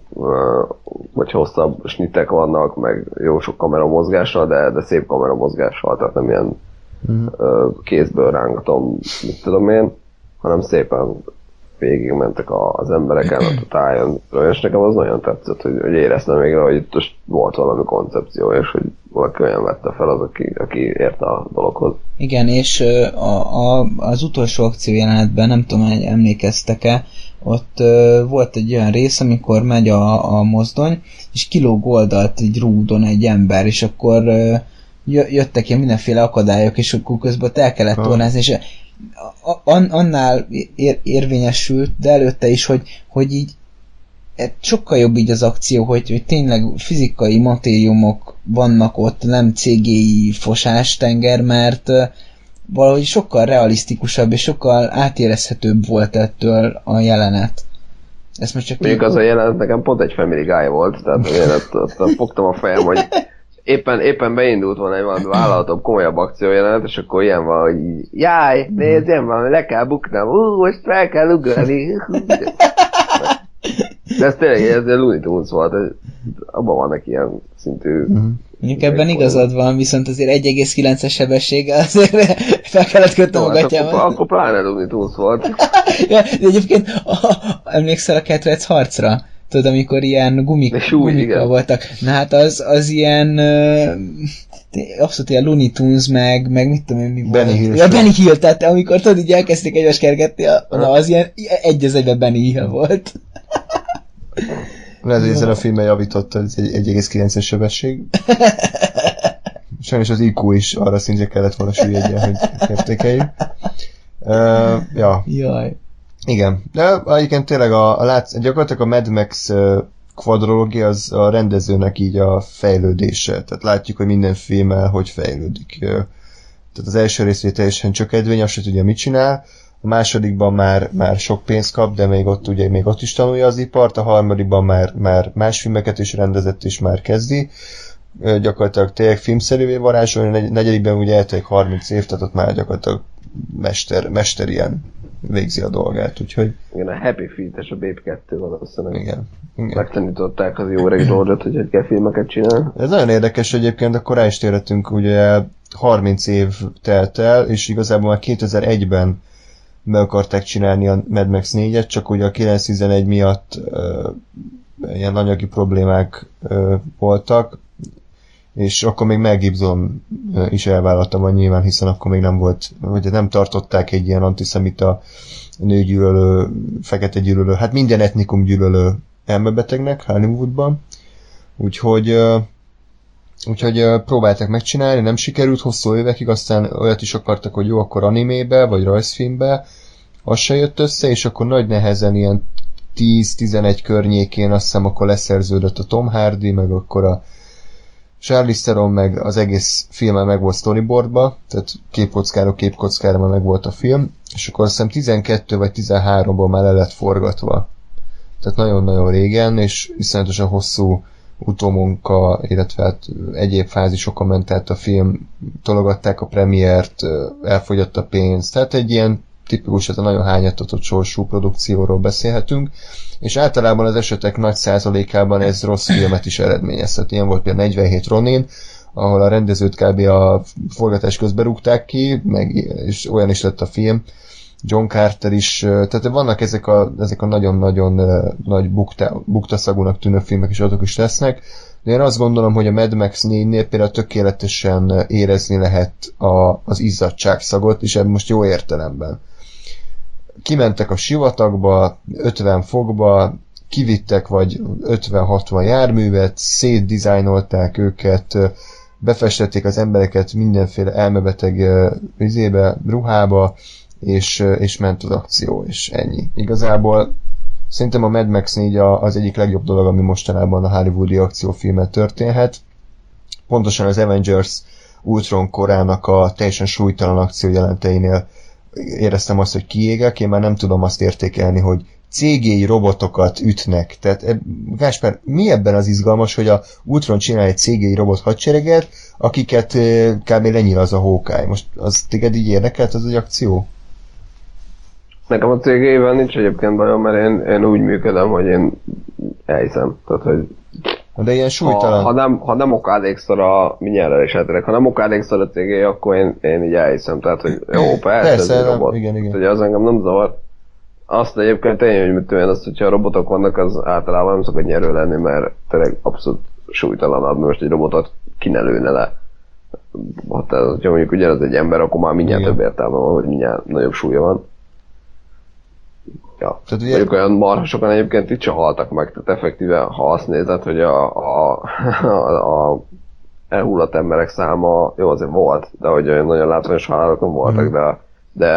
vagy hosszabb snitek vannak, meg jó sok kamera mozgással, de, de szép kamera mozgással, tehát nem ilyen mm. kézből rángatom, mit tudom én, hanem szépen végigmentek az embereken, a tájon, és nekem az nagyon tetszett, hogy, hogy éreztem még hogy itt most volt valami koncepció, és hogy valaki olyan vette fel az, aki, aki ért a dologhoz. Igen, és a, a, az utolsó akció jelenetben, nem tudom, hogy emlékeztek-e, ott uh, volt egy olyan rész, amikor megy a, a mozdony, és kilóg oldalt egy rúdon egy ember, és akkor uh, jöttek ilyen mindenféle akadályok, és akkor közben el kellett tornázni, és annál ér, érvényesült, de előtte is, hogy, hogy így e, sokkal jobb így az akció, hogy, hogy tényleg fizikai matériumok vannak ott, nem CGI fosástenger, mert valahogy sokkal realisztikusabb és sokkal átérezhetőbb volt ettől a jelenet. Ezt most csak Mondjuk az a jelenet nekem pont egy Family Guy volt, tehát ott, ott, ott fogtam a fejem, hogy éppen, éppen beindult volna egy valami vállalatabb, komolyabb akciójelenet, és akkor ilyen van, hogy így, jaj, nézd, ilyen van, le kell buknom, ú, most fel kell ugrani. De ez tényleg, ez egy Looney Tunes volt, abban vannak ilyen szintű... Mondjuk ebben igazad van, viszont azért 1,9-es sebességgel azért fel kellett a Jó, hát akkor, gatyámat. akkor pláne Looney Tunes volt. [LAUGHS] Ja, de egyébként ah, emlékszel a Ketrec harcra? Tudod, amikor ilyen gumik, És úgy, gumikkal igen. voltak. Na hát az, az ilyen uh, abszolút ilyen Looney Tunes, meg, meg mit tudom én mi Benny volt. Hill Ja. Benny Hill, tehát amikor tudod, így elkezdték egymást kergetni, a- na az ilyen egy az egyben Benny Hill volt. Lehet, hogy ezen a filmen javította, ez egy 1,9-es sebesség. Sajnos az IQ is arra szintre kellett volna süllyedjen, hogy értékeljük. Uh, ja, Jaj. Igen. De egyébként tényleg a, a látsz, gyakorlatilag a Mad Max kvadrológia az a rendezőnek így a fejlődése. Tehát látjuk, hogy minden filmmel hogy fejlődik. Tehát az első részvé teljesen csökedvény, azt se tudja, mit csinál. A másodikban már, már sok pénzt kap, de még ott ugye még ott is tanulja az ipart, a harmadikban már, már más filmeket is rendezett, és már kezdi. Gyakorlatilag tényleg filmszerűvé varázsolni, a negy- negyedikben ugye eltelik 30 év, tehát ott már gyakorlatilag mester, mester ilyen végzi a dolgát, úgyhogy Igen, a Happy Feet-es a Babe 2 valószínűleg. igen. igen. Megtanították az jó öreg George-ot, hogy hogy kell filmeket csinálni. Ez nagyon érdekes egyébként, akkor rá is térhetünk, ugye 30 év telt el, és igazából már 2001-ben meg akarták csinálni a Mad Max 4-et, csak ugye a 911 miatt ö, ilyen anyagi problémák ö, voltak, és akkor még Mel Gibson is elvállalta van nyilván, hiszen akkor még nem volt, vagy nem tartották egy ilyen antiszemita nőgyűlölő, fekete gyűlölő, hát minden etnikum gyűlölő elmebetegnek Hollywoodban. Úgyhogy Úgyhogy próbálták megcsinálni, nem sikerült hosszú évekig, aztán olyat is akartak, hogy jó, akkor animébe, vagy rajzfilmbe, az se jött össze, és akkor nagy nehezen ilyen 10-11 környékén azt hiszem akkor leszerződött a Tom Hardy, meg akkor a Charlize Theron, meg az egész filmen meg volt storyboardba, tehát képkockára képkockára már meg volt a film, és akkor azt hiszem 12 vagy 13-ból már le lett forgatva. Tehát nagyon-nagyon régen, és iszonyatosan hosszú utómunka, illetve hát egyéb fázisokon ment át a film, tologatták a premiért, elfogyott a pénz, tehát egy ilyen tipikus, ez a nagyon hányatatott sorsú produkcióról beszélhetünk, és általában az esetek nagy százalékában ez rossz filmet is eredményezhet. Ilyen volt például 47 Ronin, ahol a rendezőt kb. a forgatás közben rúgták ki, meg, és olyan is lett a film. John Carter is, tehát vannak ezek a, ezek a nagyon-nagyon nagy bukta, buktaszagúnak tűnő filmek, és azok is lesznek, de én azt gondolom, hogy a Mad Max 4-nél például tökéletesen érezni lehet a, az izzadságszagot, és ebben most jó értelemben. Kimentek a sivatagba, 50 fokba, kivittek vagy 50-60 járművet, szétdizájnolták őket, befestették az embereket mindenféle elmebeteg vizébe, ruhába, és, és ment az akció, és ennyi. Igazából szerintem a Mad Max 4 a- az egyik legjobb dolog, ami mostanában a hollywoodi akciófilmet történhet. Pontosan az Avengers Ultron korának a teljesen súlytalan akció jelenteinél éreztem azt, hogy kiégek, én már nem tudom azt értékelni, hogy CGI robotokat ütnek. Tehát eb- Gásper, mi ebben az izgalmas, hogy a Ultron csinál egy CGI robot hadsereget, akiket eh, kb. lenyíl az a hókály. Most az téged így érdekelt az egy akció? Nekem a cégével nincs egyébként bajom, mert én, én úgy működöm, hogy én elhiszem. Tehát, hogy De ilyen ha, súlytalan. ha, nem, ha nem okádékszor a mindjárt is elterek, ha nem okádékszor a cégé, akkor én, én így elhiszem. Tehát, hogy jó, persze, Persze, ez egy robot. igen, igen. Hogy az engem nem zavar. Azt egyébként tény, hogy én, azt, hogyha robotok vannak, az általában nem szokott nyerő lenni, mert tényleg abszolút súlytalanabb, most egy robotot ki ne lőne le. Hát, hogyha mondjuk ugyanaz egy ember, akkor már mindjárt Igen. több értelme van, hogy mindjárt nagyobb súlya van. Ja. Tehát ugye- Mondjuk olyan marhasokan egyébként itt se haltak meg, tehát effektíve, ha azt nézed, hogy a, a, a, a elhullott emberek száma, jó azért volt, de hogy olyan nagyon látványos halálok nem voltak, de, de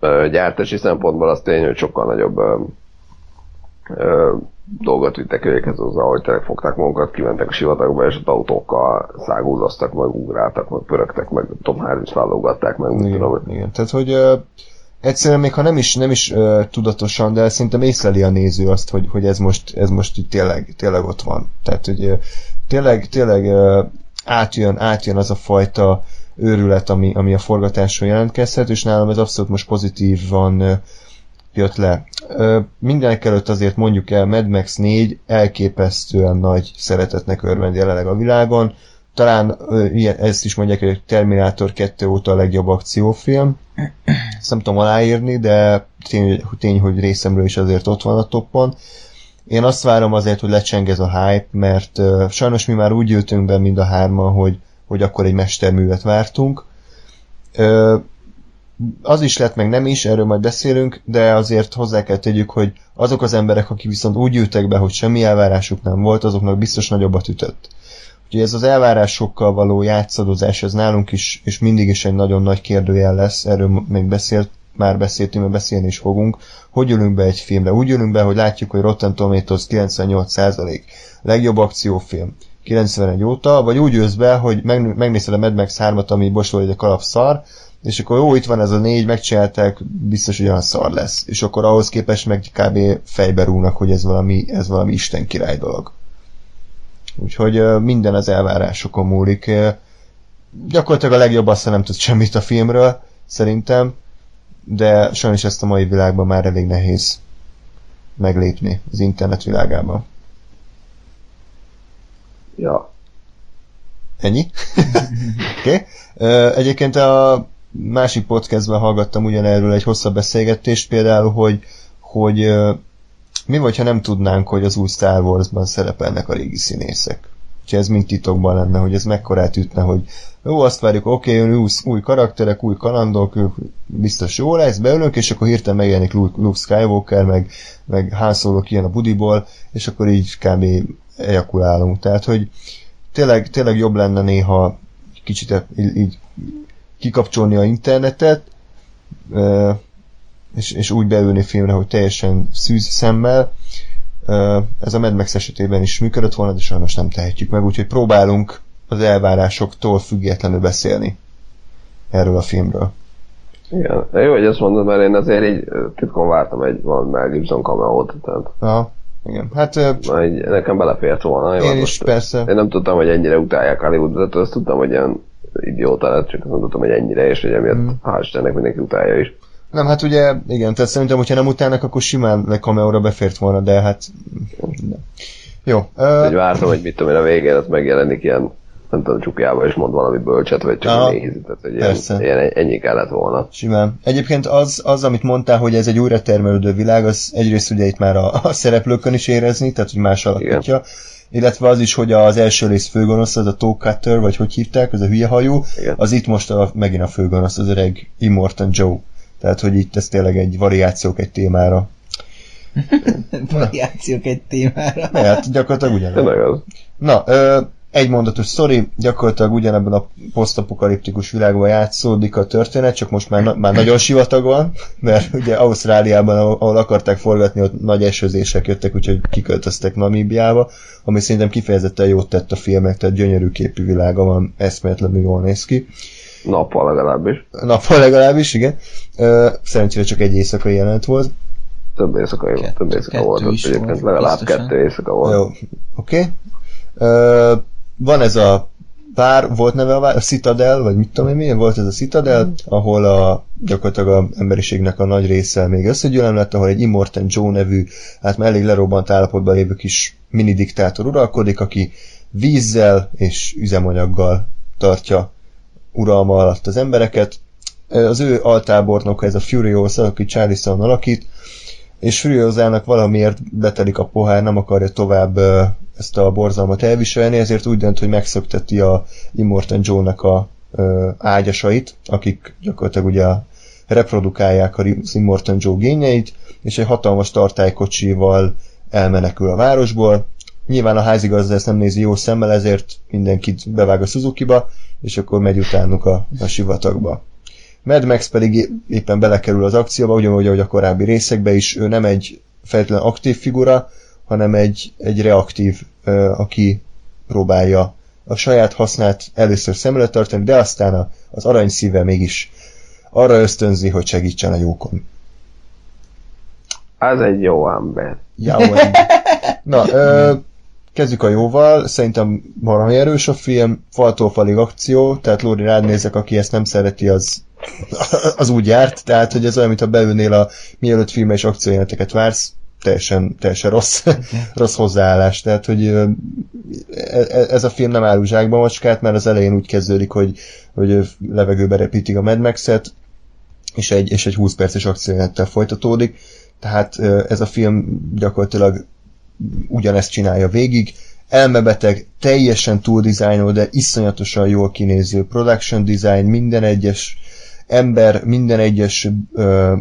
ö, gyártási szempontból az tény, hogy sokkal nagyobb ö, ö, dolgot vittek őkhez hozzá, hogy tényleg fogták magukat, kimentek a sivatagba, és ott autókkal szágúzoztak, meg ugráltak, meg pörögtek, meg Tom Harris válogatták, meg mit tudom, Igen, igen. Tehát, hogy ö, egyszerűen még ha nem is, nem is uh, tudatosan, de szerintem észleli a néző azt, hogy, hogy ez most, ez most itt tényleg, tényleg ott van. Tehát, hogy uh, tényleg, tényleg uh, átjön, átjön az a fajta őrület, ami, ami a forgatáson jelentkezhet, és nálam ez abszolút most pozitívan uh, jött le. Uh, mindenek előtt azért mondjuk el, Mad Max 4 elképesztően nagy szeretetnek örvend jelenleg a világon. Talán ezt is mondják, hogy Terminator 2 óta a legjobb akciófilm. Ezt nem tudom aláírni, de tény, tény, hogy részemről is azért ott van a toppon. Én azt várom azért, hogy lecseng ez a hype, mert uh, sajnos mi már úgy ültünk be mind a hárman, hogy, hogy akkor egy mesterművet vártunk. Uh, az is lett, meg nem is, erről majd beszélünk, de azért hozzá kell tegyük, hogy azok az emberek, akik viszont úgy ültek be, hogy semmi elvárásuk nem volt, azoknak biztos nagyobbat ütött. Úgyhogy ez az elvárásokkal való játszadozás, ez nálunk is, és mindig is egy nagyon nagy kérdőjel lesz, erről még beszélt, már beszéltünk, mert beszélni is fogunk. Hogy ülünk be egy filmre? Úgy ülünk be, hogy látjuk, hogy Rotten Tomatoes 98%, legjobb akciófilm 91 óta, vagy úgy ülsz be, hogy megnézed a Mad Max 3-at, ami Bosol egy kalap szar, és akkor jó, itt van ez a négy, megcsinálták, biztos olyan szar lesz. És akkor ahhoz képest meg kb. fejbe rúnak, hogy ez valami, ez valami Isten király dolog. Úgyhogy minden az elvárásokon múlik. Gyakorlatilag a legjobb azt nem tud semmit a filmről, szerintem, de sajnos ezt a mai világban már elég nehéz meglépni az internet világában. Ja. Ennyi? [LAUGHS] Oké. okay. Egyébként a másik podcastben hallgattam ugyanerről egy hosszabb beszélgetést, például, hogy, hogy mi vagy, ha nem tudnánk, hogy az új Star Wars-ban szerepelnek a régi színészek. Úgyhogy ez mind titokban lenne, hogy ez mekkorát ütne, hogy jó, azt várjuk, oké, okay, új, új karakterek, új kalandok, biztos jó lesz, beülünk, és akkor hirtelen megjelenik Luke, Skywalker, meg, meg Han Solo kijön a budiból, és akkor így kb. ejakulálunk. Tehát, hogy tényleg, tényleg jobb lenne néha kicsit így kikapcsolni a internetet, és, és úgy beülni filmre, hogy teljesen szűz szemmel. Ez a Mad Max esetében is működött volna, de sajnos nem tehetjük meg, úgyhogy próbálunk az elvárásoktól függetlenül beszélni erről a filmről. Igen, jó, hogy ezt mondod, mert én azért így titkon vártam egy valami Mel Gibson cameo tehát... Aha, igen. Hát... Na, így, nekem belefért volna. Jó, én is, persze. Én nem tudtam, hogy ennyire utálják Hollywoodot, azt tudtam, hogy ilyen idióta lett, csak nem tudtam, hogy ennyire, és hogy emiatt hmm. hál' Istennek mindenki utálja is. Nem, hát ugye, igen, tehát szerintem, hogyha nem utálnak, akkor simán le cameo befért volna, de hát... Nem. Jó. Uh... Úgy vártam, hogy mit tudom én, a végén az megjelenik ilyen nem tudom, csukjába és mond valami bölcset, vagy csak Aha, nézi, tehát hogy ilyen, ilyen, ennyi kellett volna. Simán. Egyébként az, az, amit mondtál, hogy ez egy újra termelődő világ, az egyrészt ugye itt már a, a szereplőkön is érezni, tehát hogy más alakítja. Illetve az is, hogy az első rész főgonosz, az a Toe Cutter, vagy hogy hívták, az a hülye hajú, Igen. az itt most a, megint a főgonosz, az öreg Immortan Joe. Tehát, hogy itt ez tényleg egy variációk egy témára. [LAUGHS] variációk egy témára. Hát gyakorlatilag ugyanaz. Na, ö, egy mondatos sztori, gyakorlatilag ugyanebben a posztapokaliptikus világban játszódik a történet, csak most már, na- már nagyon sivatag van, mert ugye Ausztráliában, ahol akarták forgatni, ott nagy esőzések jöttek, úgyhogy kiköltöztek Namíbiába, ami szerintem kifejezetten jót tett a filmek, tehát gyönyörű képű világa van, eszméletlenül jól néz ki. Nappal legalábbis. Nappal legalábbis, igen. Szerencsére csak egy éjszakai jelent volt. Több éjszaka, jó, több éjszaka volt, egyébként legalább biztosan. kettő éjszaka volt. Jó, oké. Okay van ez a pár, volt neve a, vár, a Citadel, vagy mit tudom én milyen volt ez a Citadel, ahol a, gyakorlatilag a emberiségnek a nagy része még összegyűlöm lett, ahol egy Immortan Joe nevű, hát már elég lerobbant állapotban lévő kis mini diktátor uralkodik, aki vízzel és üzemanyaggal tartja uralma alatt az embereket. Az ő altábornok ez a Furiosa, aki Charlison alakít, és Furiosának valamiért betelik a pohár, nem akarja tovább ezt a borzalmat elviselni, ezért úgy dönt, hogy megszökteti a Immortan Joe-nak a ágyasait, akik gyakorlatilag ugye reprodukálják az Immortan Joe génjeit, és egy hatalmas tartálykocsival elmenekül a városból. Nyilván a házigazda ezt nem nézi jó szemmel, ezért mindenkit bevág a Suzuki-ba, és akkor megy utánuk a, a sivatagba. Mad Max pedig éppen belekerül az akcióba, ugyanúgy, ahogy a korábbi részekben is, ő nem egy feltétlenül aktív figura, hanem egy, egy reaktív, aki próbálja a saját hasznát először szem előtt tartani, de aztán az arany szíve mégis arra ösztönzi, hogy segítsen a jókon. Ez egy jó ember. Jó [LAUGHS] Na, ö, kezdjük a jóval. Szerintem valami erős a film, faltól falig akció, tehát Lóri rád nézek, aki ezt nem szereti, az, [LAUGHS] az úgy járt, tehát hogy ez olyan, mintha beülnél a mielőtt filmes és akciójeleneteket vársz, teljesen, teljesen rossz, [LAUGHS] rossz hozzáállás. Tehát, hogy e, e, ez a film nem áll zsákba macskát, mert az elején úgy kezdődik, hogy, hogy levegőbe repítik a Mad Max-et, és egy, és egy 20 perces akciójelenettel folytatódik. Tehát ez a film gyakorlatilag ugyanezt csinálja végig. Elmebeteg, teljesen túl dizájnol, de iszonyatosan jól kinéző production design, minden egyes ember, minden egyes ö,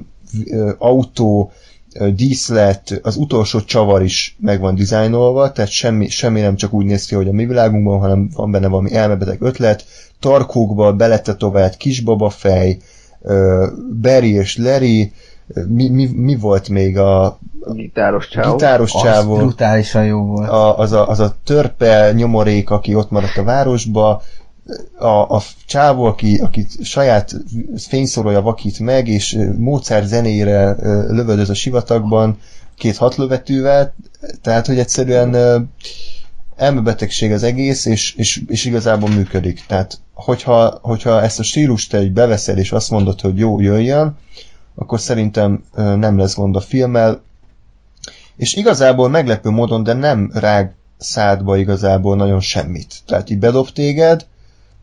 ö, autó, díszlet, az utolsó csavar is meg van dizájnolva, tehát semmi, semmi nem csak úgy néz ki, hogy a mi világunkban, hanem van benne valami elmebeteg ötlet, tarkókba beletetovált kisbaba fej, Barry és Larry, mi, mi, mi volt még a, a gitáros csávó? Gitáros csávó. Az brutálisan jó volt. A, az, a, az a törpe nyomorék, aki ott maradt a városba, a, a csávó, aki, aki saját fényszórója vakít meg, és Mozart zenére lövöldöz a sivatagban két hatlövetővel, tehát, hogy egyszerűen elmebetegség az egész, és, és, és igazából működik. Tehát, hogyha, hogyha ezt a stílust te beveszed, és azt mondod, hogy jó, jöjjön, akkor szerintem nem lesz gond a filmmel. És igazából meglepő módon, de nem rág szádba igazából nagyon semmit. Tehát így bedob téged,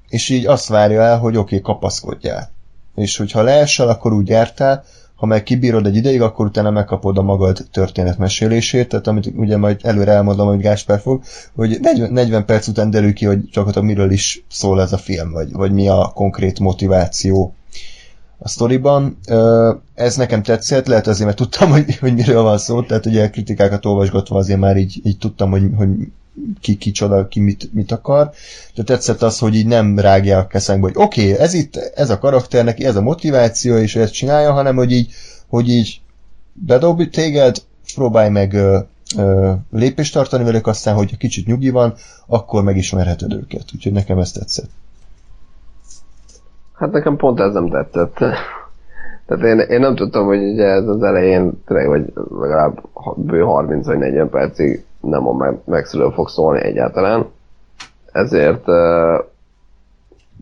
és így azt várja el, hogy oké, okay, kapaszkodjál. És hogyha leesel, akkor úgy jártál, ha meg kibírod egy ideig, akkor utána megkapod a magad történetmesélését, tehát amit ugye majd előre elmondom, hogy Gáspár fog, hogy 40, 40 perc után derül ki, hogy csak miről is szól ez a film, vagy, vagy mi a konkrét motiváció a sztoriban. Ez nekem tetszett, lehet azért, mert tudtam, hogy, hogy miről van szó, tehát ugye kritikákat olvasgatva azért már így, így tudtam, hogy, hogy ki kicsoda, ki mit, mit akar. De tetszett az, hogy így nem rágja a keszengbe, hogy oké, okay, ez itt, ez a karakter, neki ez a motiváció, és ezt csinálja, hanem hogy így, hogy így bedob téged, próbálj meg ö, ö, lépést tartani velük, aztán, hogy kicsit nyugi van, akkor megismerheted őket. Úgyhogy nekem ez tetszett. Hát nekem pont ez nem tetszett. Tehát én, én nem tudtam, hogy ugye ez az elején tényleg, vagy legalább bő 30 vagy 40 percig nem a megszülő fog szólni egyáltalán. Ezért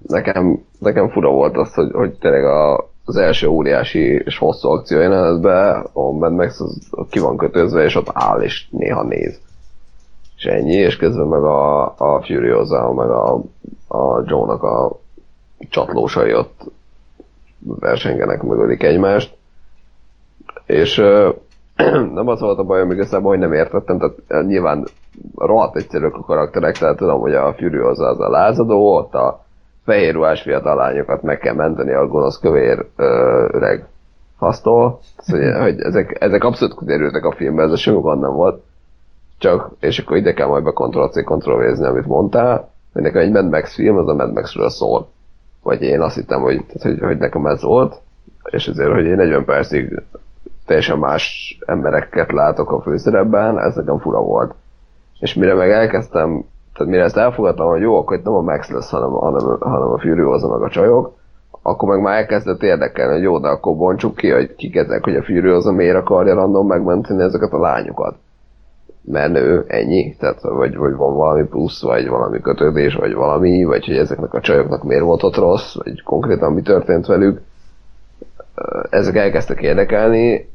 nekem, nekem fura volt az, hogy, hogy tényleg a, az első óriási és hosszú akció jelenetben a Mad Max az ki van kötözve, és ott áll, és néha néz. És ennyi, és közben meg a, a Furiosa, meg a, a Joe-nak a csatlósai ott versengenek, megölik egymást. És [CLEARS THROAT] nem az volt a bajom igazából, hogy nem értettem, tehát nyilván rohadt egyszerűek a karakterek, tehát tudom, hogy a Furiosa az a lázadó, ott a fehér ruhás fiatal lányokat meg kell menteni a gonosz kövér ö, öreg hasztól. Szóval, hogy ezek, ezek abszolút kiderültek a filmben, ez a semmi gond nem volt. Csak, és akkor ide kell majd be Ctrl-C, ctrl amit mondtál, nekem egy Mad Max film, az a Mad Max-ről szól. Vagy én azt hittem, hogy, tehát, hogy, hogy nekem ez volt, és ezért, hogy én 40 percig teljesen más embereket látok a főszerepben, ez nekem fura volt. És mire meg elkezdtem, tehát mire ezt elfogadtam, hogy jó, akkor itt nem a Max lesz, hanem, hanem, hanem a Furiosa meg a csajok, akkor meg már elkezdett érdekelni, hogy jó, de akkor bontsuk ki, hogy kik ezek, hogy a Furiosa miért akarja random megmenteni ezeket a lányokat. Mert ő ennyi, tehát vagy, vagy van valami plusz, vagy valami kötődés, vagy valami, vagy hogy ezeknek a csajoknak miért volt ott rossz, vagy konkrétan mi történt velük. Ezek elkezdtek érdekelni,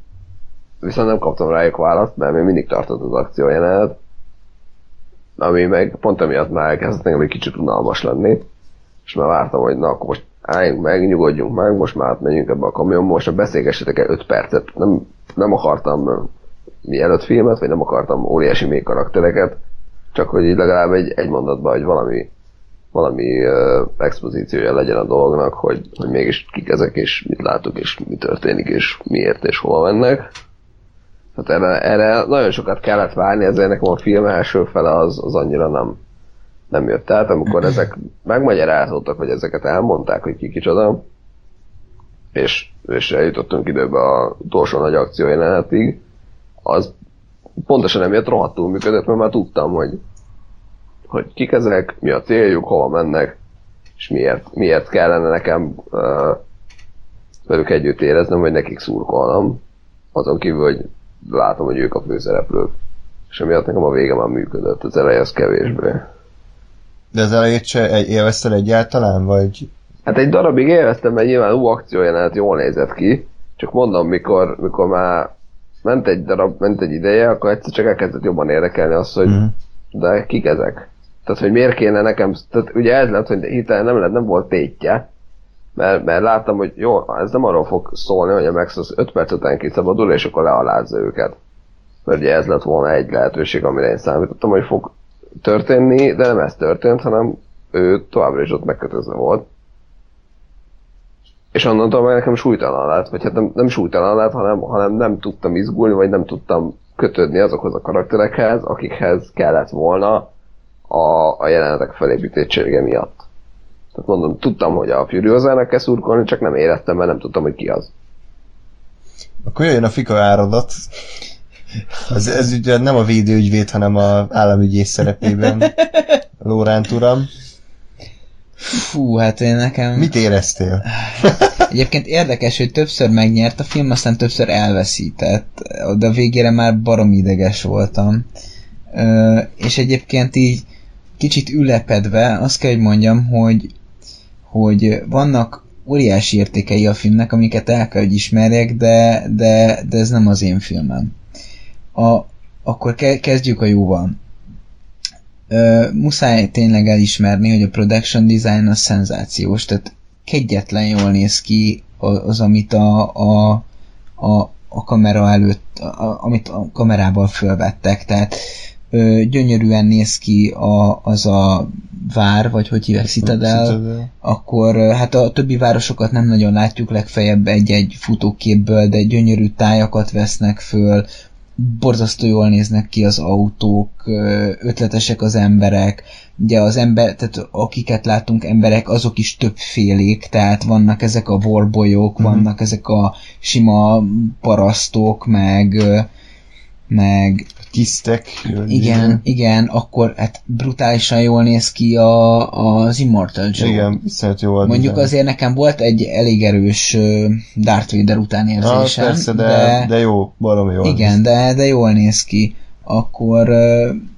viszont nem kaptam rájuk választ, mert még mindig tartott az akció jelenet, ami meg pont emiatt már elkezdett nekem egy kicsit unalmas lenni, és már vártam, hogy na akkor most álljunk meg, nyugodjunk meg, most már átmegyünk ebbe a kamionba, most beszélgessetek el 5 percet, nem, nem akartam mielőtt filmet, vagy nem akartam óriási még karaktereket, csak hogy így legalább egy, egy mondatban, hogy valami, valami uh, expozíciója legyen a dolognak, hogy, hogy mégis kik ezek, és mit látok, és mi történik, és miért, és hova mennek. Hát erre, erre nagyon sokat kellett várni, ezért nekem a film első fele az, az annyira nem, nem jött át, amikor ezek megmagyarázottak, hogy ezeket elmondták, hogy ki kicsoda, és, és eljutottunk időbe a utolsó nagy akció az pontosan emiatt rohadtul működött, mert már tudtam, hogy, hogy kik ezek, mi a céljuk, hova mennek, és miért, miért kellene nekem uh, velük együtt éreznem, vagy nekik szurkolnom. Azon kívül, hogy látom, hogy ők a főszereplők. És emiatt nekem a vége már működött, az eleje az kevésbé. De az elejét se élvezted egyáltalán, vagy... Hát egy darabig élveztem, mert nyilván új akciójelenet jól nézett ki, csak mondom, mikor, mikor már ment egy darab, ment egy ideje, akkor egyszer csak elkezdett jobban érdekelni azt, hogy mm. de kik ezek? Tehát, hogy miért kéne nekem, tehát ugye ez lett, hogy hirtelen nem lett, nem volt tétje, mert, mert láttam, hogy jó, ez nem arról fog szólni, hogy a Max az 5 perc után kiszabadul, és akkor lealázza őket. Mert ugye ez lett volna egy lehetőség, amire én számítottam, hogy fog történni, de nem ez történt, hanem ő továbbra is ott megkötözve volt. És onnantól meg nekem súlytalan lett, vagy hát nem, nem súlytalan lett, hanem, hanem nem tudtam izgulni, vagy nem tudtam kötődni azokhoz a karakterekhez, akikhez kellett volna a, a jelenetek felépítésége miatt. Tehát mondom, tudtam, hogy a Furiosa-nak kell szurkolni, csak nem éreztem, mert nem tudtam, hogy ki az. Akkor jöjjön a fika áradat. Ez, ez ugye nem a védőügyvéd, hanem a államügyész szerepében. [LAUGHS] Lóránt uram. Fú, hát én nekem... Mit éreztél? Egyébként érdekes, hogy többször megnyert a film, aztán többször elveszített, de a végére már barom ideges voltam. Ö, és egyébként így kicsit ülepedve azt kell, hogy mondjam, hogy, hogy vannak óriási értékei a filmnek, amiket el kell, hogy ismerjek, de, de, de ez nem az én filmem. A, akkor ke, kezdjük a jóval. Ö, muszáj tényleg elismerni, hogy a production design az szenzációs, tehát kegyetlen jól néz ki az, amit a, a, a, a kamera előtt, a, amit a kamerával fölvettek, tehát ö, gyönyörűen néz ki a, az a vár, vagy hogy hívják, Citadel, Citadel, akkor hát a többi városokat nem nagyon látjuk, legfeljebb egy-egy futóképből, de gyönyörű tájakat vesznek föl, borzasztó jól néznek ki az autók, ötletesek az emberek, ugye az ember, tehát akiket látunk emberek, azok is többfélék, tehát vannak ezek a warbolyok, mm-hmm. vannak ezek a sima parasztok, meg meg tisztek. Igen, igen, akkor hát brutálisan jól néz ki a, az Immortal Joe. Igen, viszont jó Mondjuk igen. azért nekem volt egy elég erős Darth Vader után érzésem. Ah, persze, de, de, de jó, valami jó. Igen, de, de jól néz ki. Akkor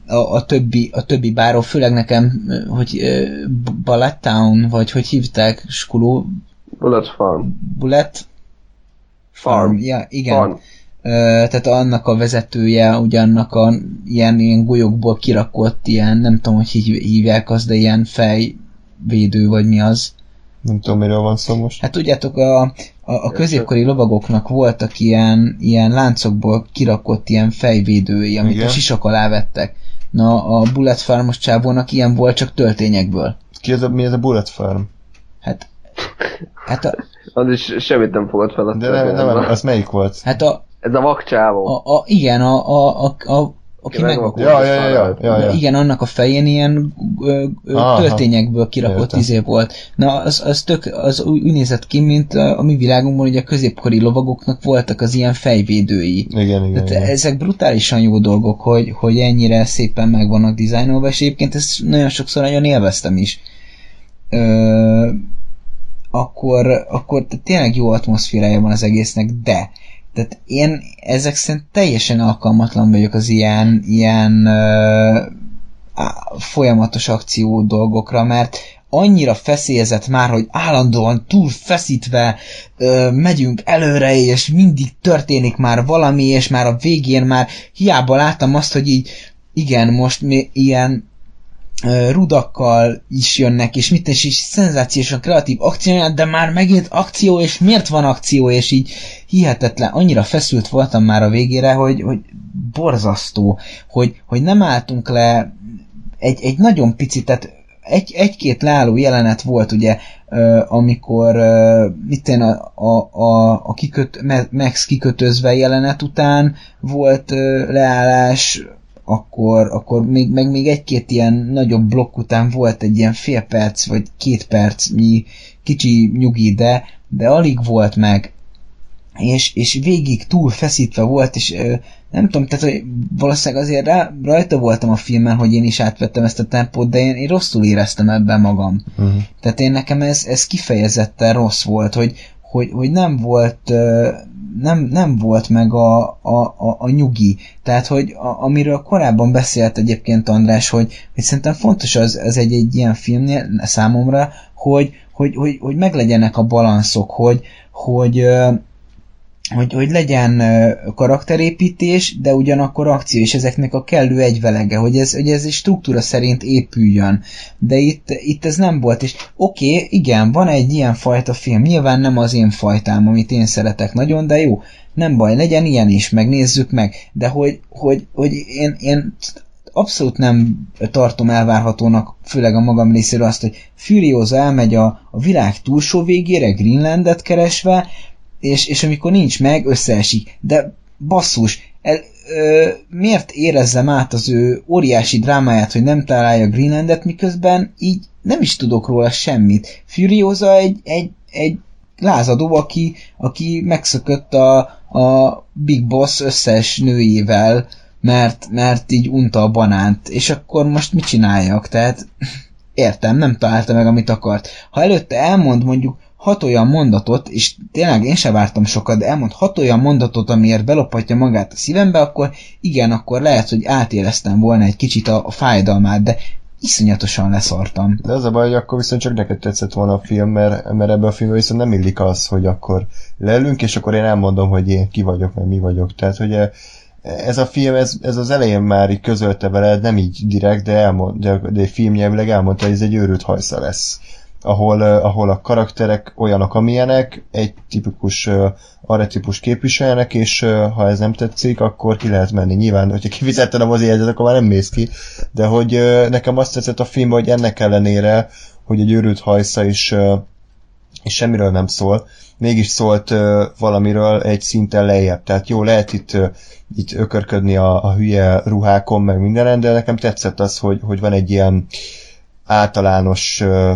a, a, többi, a többi báró, főleg nekem, hogy Ballet Town, vagy hogy hívták, Skuló? Bullet Farm. Bullet? Farm. Farm. Ja, igen. Farm tehát annak a vezetője ugyannak a ilyen, ilyen golyokból kirakott ilyen, nem tudom, hogy hívják azt, de ilyen fejvédő, vagy mi az. Nem tudom, miről van szó most. Hát tudjátok, a, a, a középkori lovagoknak voltak ilyen, ilyen láncokból kirakott ilyen fejvédői, amit Igen. a sisak alá vettek. Na, a Bullet Farmos csávónak ilyen volt, csak töltényekből. Ki az a, mi ez a Bullet Farm? Hát, hát a... [LAUGHS] Az is semmit nem fogad fel. De nem, nem, nem, az melyik volt? Hát a, ez a vakcsávó. A, a, igen, a, a, a, a aki megvakult. Ja, ja, ja, ja, ja, ja. Igen, annak a fején ilyen ö, ö, töltényekből kirakott Értem. izé volt. Na, az, az tök, az úgy nézett ki, mint a, a mi világunkban, hogy a középkori lovagoknak voltak az ilyen fejvédői. Igen, igen, Tehát igen. ezek brutálisan jó dolgok, hogy, hogy ennyire szépen meg vannak dizájnolva, és egyébként ezt nagyon sokszor nagyon élveztem is. Ö, akkor, akkor tényleg jó atmoszférája van az egésznek, de tehát én ezek szerint teljesen alkalmatlan vagyok az ilyen, ilyen uh, folyamatos akció dolgokra, mert annyira feszélyezett már, hogy állandóan túl feszítve ö, megyünk előre, és mindig történik már valami, és már a végén már hiába láttam azt, hogy így igen, most mi ilyen rudakkal is jönnek, és mit és is szenzációsan kreatív akció, de már megint akció, és miért van akció, és így hihetetlen, annyira feszült voltam már a végére, hogy, hogy borzasztó, hogy, hogy nem álltunk le egy, egy nagyon picit, tehát egy, egy-két leálló jelenet volt, ugye, amikor én, a, a, a, a kiköt, Max kikötözve jelenet után volt leállás, akkor, akkor még, meg még egy-két ilyen nagyobb blokk után volt egy ilyen fél perc, vagy két percnyi kicsi nyugi, de, de alig volt meg, és, és végig túl feszítve volt, és ö, nem tudom, tehát hogy valószínűleg azért rá, rajta voltam a filmen, hogy én is átvettem ezt a tempót, de én, én rosszul éreztem ebben magam. Uh-huh. Tehát én nekem ez, ez kifejezetten rossz volt, hogy, hogy, hogy nem volt nem, nem volt meg a, a, a, a nyugi. Tehát, hogy a, amiről korábban beszélt egyébként András, hogy, hogy szerintem fontos az, az egy, egy ilyen filmnél számomra, hogy, hogy, hogy, hogy meglegyenek a balanszok, hogy, hogy, hogy, hogy legyen karakterépítés, de ugyanakkor akció, és ezeknek a kellő egyvelege, hogy ez, hogy ez egy struktúra szerint épüljön. De itt, itt ez nem volt, és oké, okay, igen, van egy ilyen fajta film, nyilván nem az én fajtám, amit én szeretek nagyon, de jó, nem baj, legyen ilyen is, megnézzük meg, de hogy, hogy, hogy én, én abszolút nem tartom elvárhatónak, főleg a magam részéről azt, hogy Furiosa elmegy a, a világ túlsó végére, Greenlandet keresve, és, és amikor nincs meg, összeesik. De basszus, el, ö, miért érezzem át az ő óriási drámáját, hogy nem találja Greenlandet, miközben így nem is tudok róla semmit. Furiosa egy, egy, egy lázadó, aki, aki megszökött a, a Big Boss összes nőjével, mert, mert így unta a banánt, és akkor most mit csináljak? Tehát értem, nem találta meg, amit akart. Ha előtte elmond mondjuk hat olyan mondatot, és tényleg én sem vártam sokat, de elmond hat olyan mondatot, amiért belophatja magát a szívembe, akkor igen, akkor lehet, hogy átéreztem volna egy kicsit a, a fájdalmát, de iszonyatosan leszartam. De az a baj, hogy akkor viszont csak neked tetszett volna a film, mert, mert ebben a filmben viszont nem illik az, hogy akkor leülünk, és akkor én elmondom, hogy én ki vagyok, meg mi vagyok. Tehát, hogy ez a film, ez, ez az elején már így közölte veled, nem így direkt, de, elmond, de, de filmnyelvileg elmondta, hogy ez egy őrült hajsza lesz ahol, ahol a karakterek olyanok, amilyenek, egy tipikus uh, arretipus képviselnek, és ha ez nem tetszik, akkor ki lehet menni. Nyilván, hogyha kifizetted a mozi jegyet, akkor már nem mész ki, de hogy nekem azt tetszett a film, hogy ennek ellenére, hogy egy őrült hajsza is és semmiről nem szól, mégis szólt uh, valamiről egy szinten lejjebb. Tehát jó, lehet itt, uh, itt ökörködni a, a hülye ruhákon, meg mindenen, de nekem tetszett az, hogy, hogy van egy ilyen általános uh,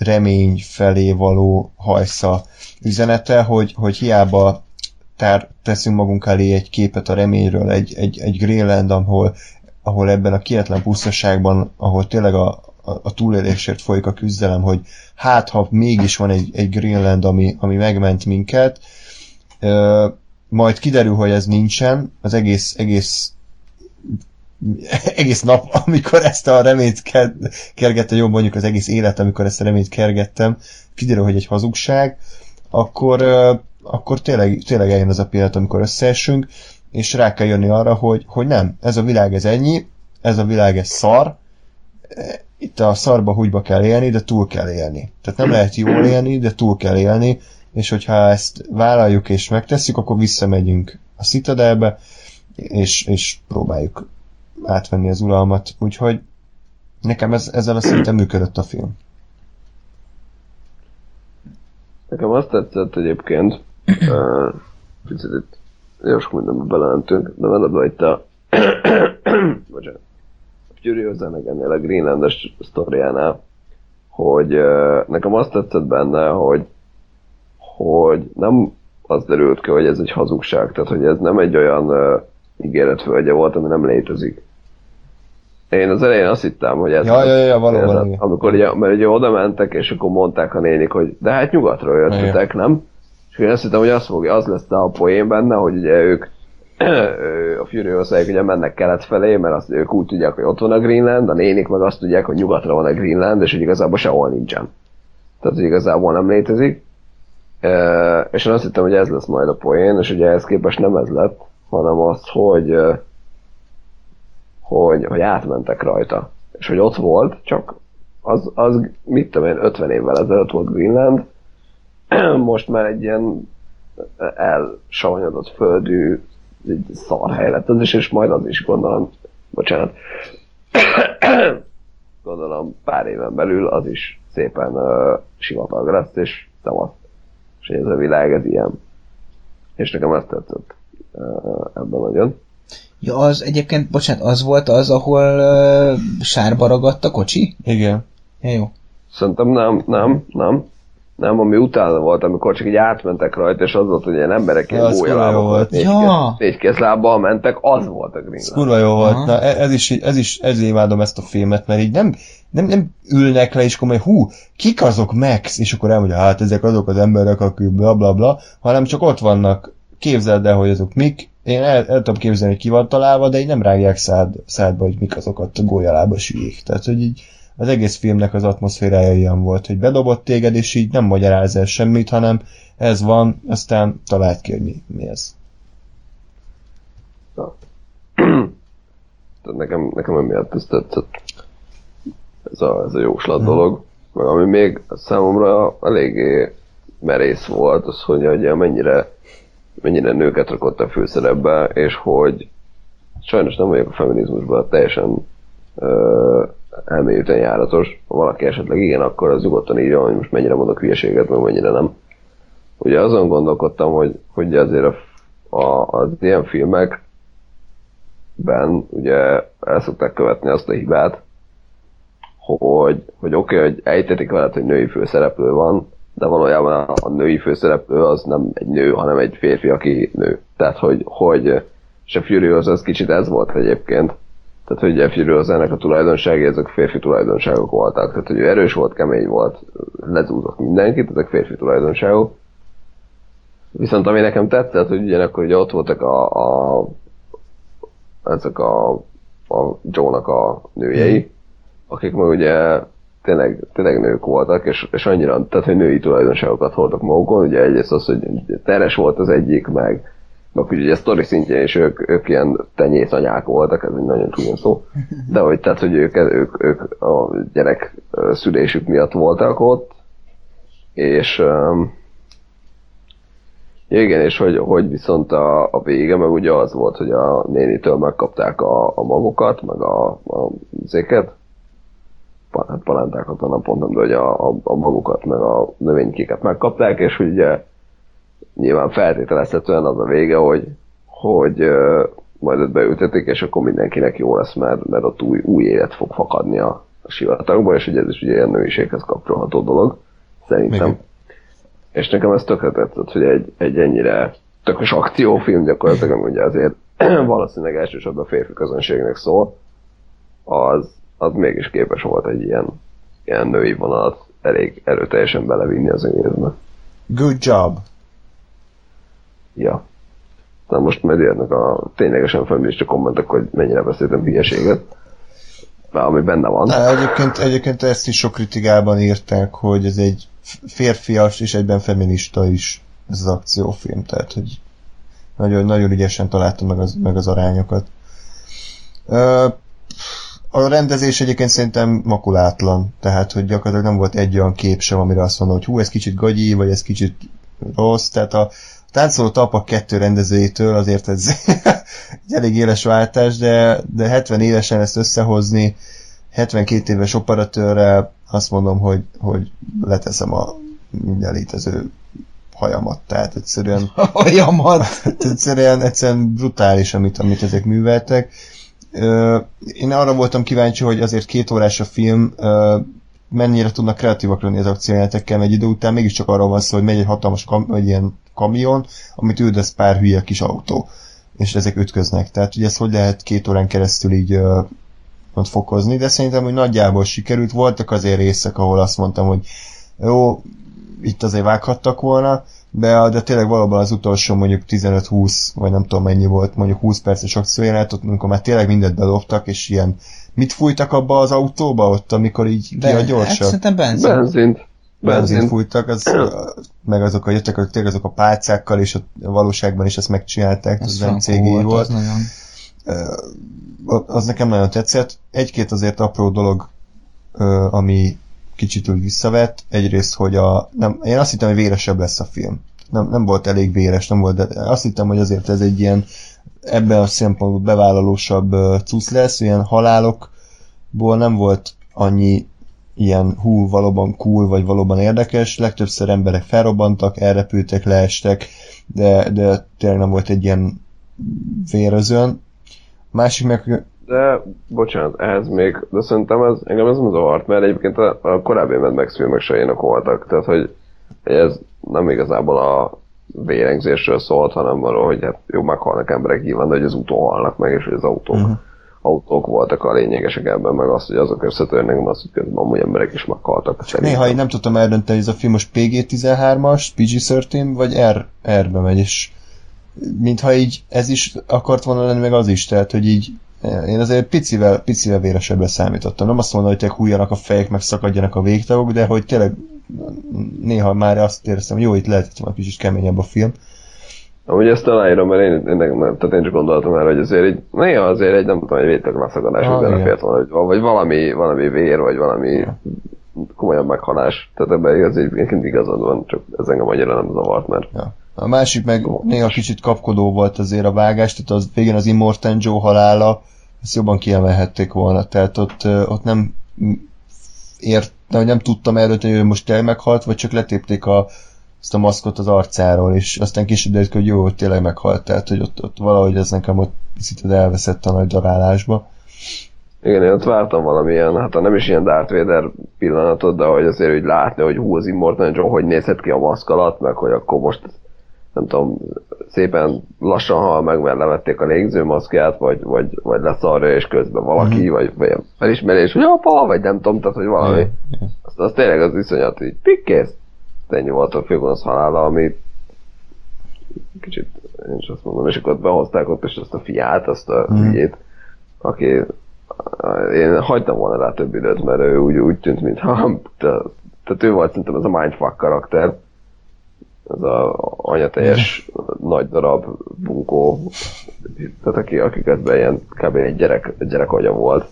remény felé való hajsza üzenete, hogy, hogy hiába tár, teszünk magunk elé egy képet a reményről, egy, egy, egy Greenland, ahol, ahol ebben a kietlen pusztaságban, ahol tényleg a, a, a túlélésért folyik a küzdelem, hogy hát ha mégis van egy, egy Greenland, ami, ami megment minket, ö, majd kiderül, hogy ez nincsen, az egész, egész egész nap, amikor ezt a reményt kergettem, jobb mondjuk az egész élet, amikor ezt a reményt kergettem, kiderül, hogy egy hazugság, akkor, akkor tényleg, tényleg eljön az a pillanat, amikor összeesünk, és rá kell jönni arra, hogy, hogy nem, ez a világ ez ennyi, ez a világ ez szar, itt a szarba húgyba kell élni, de túl kell élni. Tehát nem lehet jól élni, de túl kell élni, és hogyha ezt vállaljuk és megtesszük, akkor visszamegyünk a Citadelbe, és, és próbáljuk átvenni az uralmat, úgyhogy nekem ez, ezzel a szinten működött a film. Nekem azt tetszett egyébként, uh, picit itt jó sok mindenbe belementünk, de veled itt a [COUGHS] bocsánat, ennél a Greenlandes sztoriánál, hogy uh, nekem azt tetszett benne, hogy hogy nem az derült ki, hogy ez egy hazugság, tehát hogy ez nem egy olyan uh, ígéretföldje volt, ami nem létezik. Én az elején azt hittem, hogy ez... Ja, ja, ja, valóban. Ez, amikor ugye, mert ugye oda mentek, és akkor mondták a nénik, hogy de hát nyugatról jöttetek, nem? És én azt hittem, hogy azt fogja, az lesz a poén benne, hogy ugye ők [CLEARS THROAT] a Furiosa ugye mennek kelet felé, mert azt, ők úgy tudják, hogy ott van a Greenland, a nénik meg azt tudják, hogy nyugatra van a Greenland, és hogy igazából sehol nincsen. Tehát, hogy igazából nem létezik. E, és én azt hittem, hogy ez lesz majd a poén, és ugye ehhez képest nem ez lett, hanem az, hogy hogy, hogy átmentek rajta. És hogy ott volt, csak az, az mit tudom én, 50 évvel ezelőtt volt Greenland, [CLEARS THROAT] most már egy ilyen elsavanyodott földű egy szar hely lett az is, és majd az is gondolom, bocsánat, [CLEARS THROAT] gondolom pár éven belül az is szépen uh, sivatag lesz, és tavasz. És ez a világ, ez ilyen. És nekem ezt tetszett uh, ebben nagyon. Ja, az egyébként, bocsánat, az volt az, ahol uh, sárba ragadt a kocsi? Igen. Ja, jó. Szerintem nem, nem, nem. Nem, ami utána volt, amikor csak így átmentek rajta, és az volt, hogy ilyen emberek ilyen jó gólyalábak volt. négy, Ja. négy kézlábbal mentek, az volt a Ez Greenland. kurva jó volt. Aha. Na, e- ez is, ez is, ezért imádom ezt a filmet, mert így nem, nem, nem ülnek le, és akkor majd, hú, kik azok Max? És akkor elmondja, hát ezek azok az emberek, akik bla bla bla, hanem csak ott vannak, képzeld el, hogy azok mik, én el, el tudom képzelni, hogy ki van találva, de így nem rágják szád, szádba, hogy mik azokat a gólyalába sülyék. Tehát, hogy így az egész filmnek az atmoszférája ilyen volt, hogy bedobott téged, és így nem magyaráz el semmit, hanem ez van, aztán találd ki, hogy mi, mi ez. Tehát nekem, nekem emiatt ez tetszett. Ez a, ez a jóslat dolog. Meg ami még számomra eléggé merész volt, az, hogy ugye mennyire, mennyire nőket rakott a főszerepbe, és hogy sajnos nem vagyok a feminizmusban teljesen ö, elmélyülten járatos. Ha valaki esetleg igen, akkor az nyugodtan írja, hogy most mennyire mondok hülyeséget, meg mennyire nem. Ugye azon gondolkodtam, hogy, hogy azért a, a, az ilyen filmek ben ugye el szokták követni azt a hibát, hogy, hogy oké, okay, hogy ejtetik veled, hogy női főszereplő van, de valójában a, női főszereplő az nem egy nő, hanem egy férfi, aki nő. Tehát, hogy, hogy és a Furious az kicsit ez volt egyébként. Tehát, hogy a Furious ennek a tulajdonságai, ezek férfi tulajdonságok voltak. Tehát, hogy ő erős volt, kemény volt, lezúzott mindenkit, ezek férfi tulajdonságok. Viszont ami nekem tetszett, hogy ugyanakkor ugye ott voltak a, a ezek a, a Joe-nak a nőjei, akik meg ugye tényleg, tényleg nők voltak, és, és annyira, tehát hogy női tulajdonságokat hordtak magukon, ugye egyrészt az, hogy teres volt az egyik, meg, meg ugye sztori szintjén is ők, ők ilyen tenyészanyák voltak, ez egy nagyon csúnya szó, de hogy, tehát, hogy ők, ők, ők a gyerek szülésük miatt voltak ott, és um, igen, és hogy, hogy viszont a, a vége, meg ugye az volt, hogy a nénitől megkapták a, a magokat, meg a, a zéket, hát palántákat nem pont nem, de hogy a, a, a magukat, meg a növénykéket megkapták, és hogy ugye nyilván feltételezhetően az a vége, hogy, hogy uh, majd ott beültetik, és akkor mindenkinek jó lesz, mert, mert ott új, új élet fog fakadni a, a sivatagba, és ugye ez is ugye ilyen nőiséghez kapcsolható dolog, szerintem. Igen. És nekem ez tökre tetszett, hogy egy, egy ennyire tökös akciófilm gyakorlatilag, ugye azért [CLEARS THROAT] valószínűleg elsősorban a férfi közönségnek szól, az, az mégis képes volt egy ilyen, ilyen női vonalat elég erőteljesen belevinni az egészbe. Good job! Ja. Na most jönnek a ténylegesen feminista kommentek, hogy mennyire beszéltem hülyeséget. Már ami benne van. Na, egyébként, egyébként ezt is sok kritikában írták, hogy ez egy férfias és egyben feminista is ez az akciófilm, tehát hogy nagyon, nagyon ügyesen találta meg az, meg az arányokat. A rendezés egyébként szerintem makulátlan, tehát hogy gyakorlatilag nem volt egy olyan kép sem, amire azt mondom, hogy hú, ez kicsit gagyi, vagy ez kicsit rossz, tehát a táncoló talpak kettő rendezőjétől azért ez [LAUGHS] egy elég éles váltás, de, de 70 évesen ezt összehozni, 72 éves operatőrrel azt mondom, hogy, hogy leteszem a minden létező hajamat, tehát egyszerűen [LAUGHS] Hajamat! [LAUGHS] egyszerűen, egyszerűen brutális, amit, amit ezek műveltek. Én arra voltam kíváncsi, hogy azért két órás a film, mennyire tudnak kreatívak lenni az akciójátekkel, egy idő után mégiscsak arról van szó, hogy megy egy hatalmas kam- vagy ilyen kamion, amit üldöz pár hülye kis autó, és ezek ütköznek. Tehát, hogy ezt hogy lehet két órán keresztül így ö, ott fokozni, de szerintem, hogy nagyjából sikerült. Voltak azért részek, ahol azt mondtam, hogy jó, itt azért vághattak volna, de, de tényleg valóban az utolsó mondjuk 15-20, vagy nem tudom mennyi volt, mondjuk 20 perces akciójelenet, ott amikor már tényleg mindent bedobtak, és ilyen mit fújtak abba az autóba ott, amikor így ki a Hát gyorsabb? szerintem benzin. Benzint. Benzin Benzint. fújtak, az, [CLEARS THROAT] meg azok a jöttek, tényleg azok a pálcákkal, és a valóságban is ezt megcsinálták, az, Ez frankó cégi volt. volt. Az nagyon. Az nekem nagyon tetszett. Egy-két azért apró dolog, ami kicsit úgy visszavett. Egyrészt, hogy a, nem, én azt hittem, hogy véresebb lesz a film. Nem, nem volt elég véres, nem volt, de azt hittem, hogy azért ez egy ilyen ebben a szempontból bevállalósabb cusz lesz, ilyen halálokból nem volt annyi ilyen hú, valóban cool, vagy valóban érdekes. Legtöbbször emberek felrobbantak, elrepültek, leestek, de, de tényleg nem volt egy ilyen vérözön. Másik meg, De, bocsánat, ehhez még, de szerintem ez, engem ez nem zavart, mert egyébként a, a korábbi Mad Max filmek se ilyenek voltak, tehát hogy ez nem igazából a vérengzésről szólt, hanem arról, hogy hát jó, meghalnak emberek nyilván, de hogy az úton halnak meg, és hogy az autók, uh-huh. autók voltak a lényegesek ebben, meg az, hogy azok összetörnek, meg az, hogy közben amúgy emberek is meghaltak. Néha én nem tudtam eldönteni, ez a film most PG-13-as, PG-13, vagy R, R-be megy, és mintha így ez is akart volna lenni, meg az is, tehát, hogy így én azért picivel, picivel véresebbre számítottam. Nem azt mondom, hogy tényleg hújjanak a fejek, meg szakadjanak a végtagok, de hogy tényleg néha már azt éreztem, hogy jó, itt lehetett volna kicsit keményebb a film. Amúgy ezt aláírom, mert én, én, nem, tehát én csak gondoltam már, hogy azért így, néha azért egy, nem tudom, egy végtag leszakadás ah, benne fért volna, hogy, vagy valami, valami vér, vagy valami ja. komolyabb meghalás. Tehát ebben igaz, egyébként igazad van, csak ez engem annyira nem zavart, mert ja. A másik meg néha kicsit kapkodó volt azért a vágás, tehát az végén az Immortan Joe halála, ezt jobban kiemelhették volna, tehát ott, ott nem ért, hogy nem tudtam eldönteni, hogy most tényleg meghalt, vagy csak letépték a, ezt a maszkot az arcáról, és aztán később derült, hogy jó, hogy tényleg meghalt, tehát hogy ott, ott valahogy ez nekem ott picit elveszett a nagy darálásba. Igen, én ott vártam valamilyen, hát nem is ilyen Darth Vader pillanatot, de hogy azért hogy látni, hogy hú, az Immortan John hogy nézhet ki a maszk alatt, meg hogy akkor most nem tudom, szépen lassan hal meg, mert levették a légzőmaszkját, vagy, vagy, vagy leszarja, és közben valaki, mm-hmm. vagy, vagy felismerés, hogy apa, vagy nem tudom, tehát, hogy valami. Yeah. Azt, az tényleg az iszonyat, hogy pikkész. Ennyi volt a főgonosz halála, ami kicsit, én is azt mondom, és akkor ott behozták ott is azt a fiát, azt a mm. ügyét, aki én hagytam volna rá több időt, mert ő úgy, úgy tűnt, mintha [LAUGHS] tehát ő volt szerintem ez a mindfuck karakter, ez a anyateljes nagy darab bunkó, tehát aki, aki közben ilyen kb. egy gyerek, egy gyerek agya volt.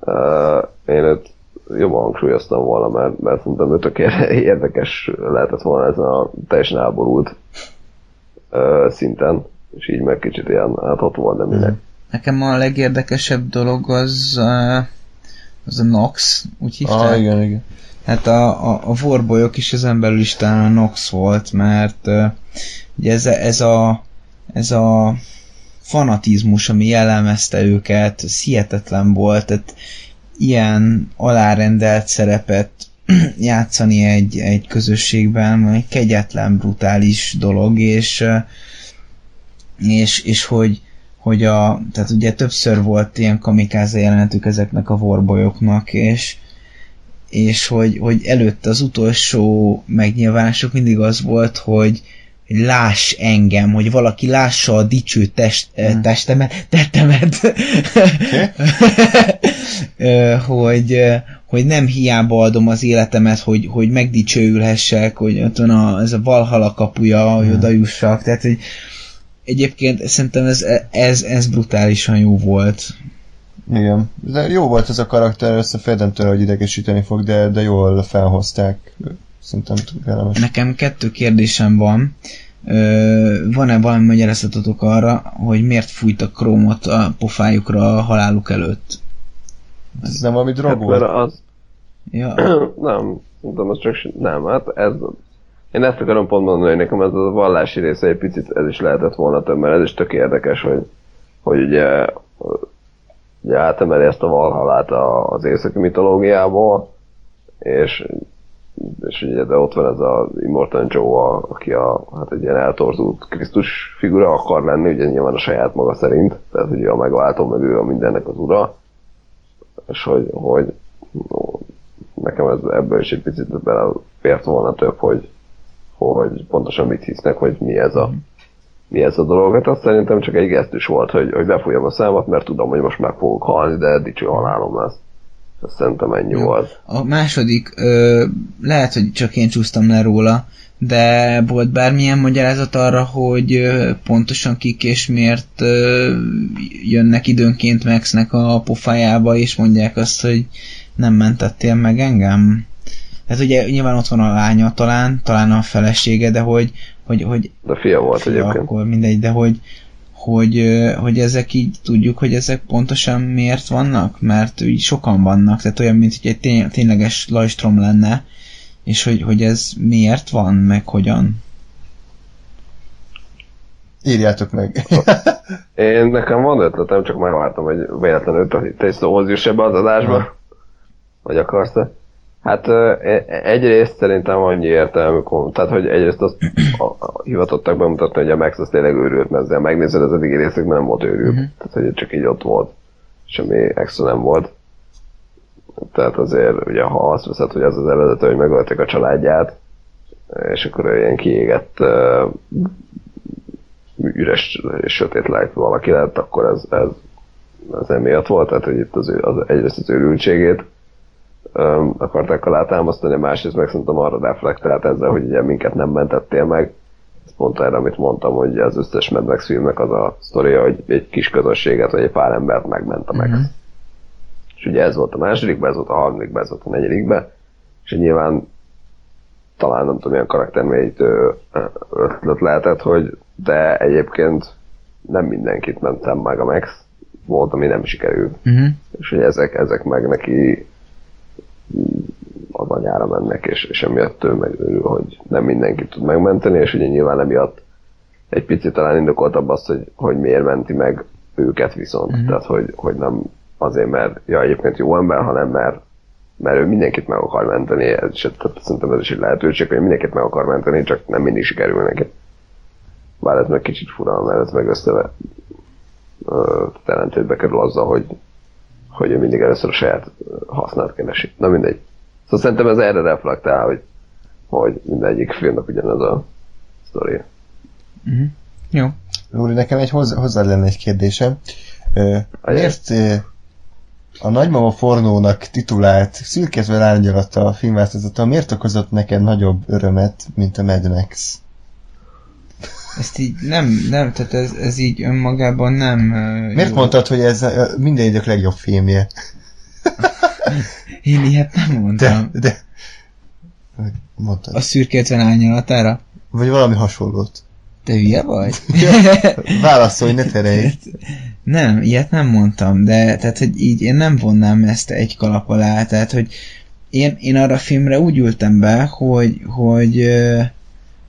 Uh, én őt jobban hangsúlyoztam volna, mert, mert szerintem ő tök érdekes lehetett volna ez a teljesen elborult uh, szinten, és így meg kicsit ilyen, hát ott volt, nem minek. Nekem a legérdekesebb dolog az, uh, az a Nox, úgy hívták? Ah, igen, igen. Hát a, a, a vorbolyok is ezen belül is talán a Nox volt, mert uh, ugye ez, ez, a, ez a fanatizmus, ami jellemezte őket, sietetlen volt, tehát ilyen alárendelt szerepet [CLEARS THROAT] játszani egy, egy közösségben, egy kegyetlen, brutális dolog, és, és, és hogy, hogy a, tehát ugye többször volt ilyen kamikáze jelenetük ezeknek a vorbolyoknak, és, és hogy, hogy előtt az utolsó megnyilvánások mindig az volt, hogy, hogy láss engem, hogy valaki lássa a dicső test, hmm. testemet, tettemet, [LAUGHS] hogy, hogy nem hiába adom az életemet, hogy, hogy megdicsőülhessek, hogy ott van a, ez a Valhalla kapuja, hogy hmm. oda jussak, tehát hogy egyébként szerintem ez, ez, ez brutálisan jó volt. Igen. De jó volt ez a karakter, összefedem tőle, hogy idegesíteni fog, de, de jól felhozták. Szerintem kellemes. Nekem kettő kérdésem van. van-e valami magyarázatotok arra, hogy miért fújt a krómot a pofájukra a haláluk előtt? Ez nem valami drog hát, volt? az... Ja. [CLEARS THROAT] nem, tudom, az csak nem, hát ez... Én ezt akarom pont mondani, hogy nekem ez a vallási része egy picit ez is lehetett volna több, mert ez is tök érdekes, hogy, hogy ugye ugye átemeli ezt a valhalát az északi mitológiából, és, és ugye de ott van ez az Immortan Joe, aki a, hát egy ilyen eltorzult Krisztus figura akar lenni, ugye nyilván a saját maga szerint, tehát ugye a megváltó, meg ő a mindennek az ura, és hogy, hogy nekem ez ebből is egy picit belefért volna több, hogy, hogy pontosan mit hisznek, hogy mi ez a, mi ez a dolog. Hát azt szerintem csak egy gesztus volt, hogy, hogy befújjam a számat, mert tudom, hogy most meg fogok halni, de dicső halálom lesz. Azt szerintem ennyi Jó. volt. A második, ö, lehet, hogy csak én csúsztam le róla, de volt bármilyen magyarázat arra, hogy ö, pontosan kik és miért ö, jönnek időnként Maxnek a pofájába, és mondják azt, hogy nem mentettél meg engem? Hát ugye nyilván ott van a lánya talán, talán a felesége, de hogy, hogy, hogy de fia volt fia egyébként. Akkor mindegy, de hogy, hogy, hogy ezek így tudjuk, hogy ezek pontosan miért vannak, mert így sokan vannak, tehát olyan, mint hogy egy tény, tényleges lajstrom lenne, és hogy, hogy ez miért van, meg hogyan. Írjátok meg. [LAUGHS] Én nekem van ötletem, csak megvártam, hogy véletlenül te is szóhoz juss ebbe az adásba. Vagy akarsz -e? Hát e- egyrészt szerintem annyi értelmű, tehát hogy egyrészt azt a, a, hivatottak bemutatni, hogy a Max az tényleg őrült, mert ezzel megnézed az eddigi részekben nem volt őrült. Uh-huh. Tehát hogy csak így ott volt. Semmi extra nem volt. Tehát azért, ugye, ha azt veszed, hogy az az eredető, hogy megölték a családját, és akkor ilyen kiégett uh, üres és sötét lejt valaki lett, akkor ez, ez, ez emiatt volt, tehát hogy itt az, az egyrészt az őrültségét um, akarták alátámasztani, másrészt meg szerintem arra reflektált ezzel, hogy ugye minket nem mentettél meg. Ez pont erre, amit mondtam, hogy az összes Mad Max filmnek az a sztoria, hogy egy kis közösséget, vagy egy pár embert megment a Max. Mm-hmm. És ugye ez volt a másodikben, ez volt a harmadikben, ez volt a negyedikben, és nyilván talán nem tudom, milyen karaktermélyítő ötlet lehetett, hogy de egyébként nem mindenkit mentem meg a Max, volt, ami nem sikerült. Uh-huh. És hogy ezek, ezek meg neki az anyára mennek, és, és emiatt ő meg örül, hogy nem mindenkit tud megmenteni, és ugye nyilván emiatt egy picit talán indokoltabb azt, hogy, hogy miért menti meg őket viszont. Uh-huh. Tehát, hogy, hogy nem azért, mert ja, egyébként jó ember, hanem mert, mert ő mindenkit meg akar menteni, ez, és tehát szerintem ez is egy lehetőség, hogy mindenkit meg akar menteni, csak nem mindig sikerül neki. Bár ez meg kicsit fura, mert ez meg össze ellentétbe kerül azzal, hogy, hogy ő mindig először a saját hasznát keresi. Na mindegy. Szóval szerintem ez erre reflektál, hogy, hogy mindegyik filmnek ugyanaz a sztori. Uh-huh. Jó. Úri, nekem egy hozzá, hozzá lenne egy kérdésem. Ö, miért a nagymama fornónak titulált szürkezve lányolata a filmváltozata miért okozott neked nagyobb örömet, mint a Mad Max? Ezt így nem, nem, tehát ez, ez így önmagában nem... Miért jó. mondtad, hogy ez minden idők legjobb filmje? Én ilyet nem mondtam. De, de... Mondtad. A szürke 50 árnyalatára? Vagy valami hasonlót. Te hülye vagy? Válaszolj, ne terelj. [LAUGHS] Nem, ilyet nem mondtam, de tehát, hogy így én nem vonnám ezt egy kalap alá, tehát, hogy én, én arra a filmre úgy ültem be, hogy, hogy,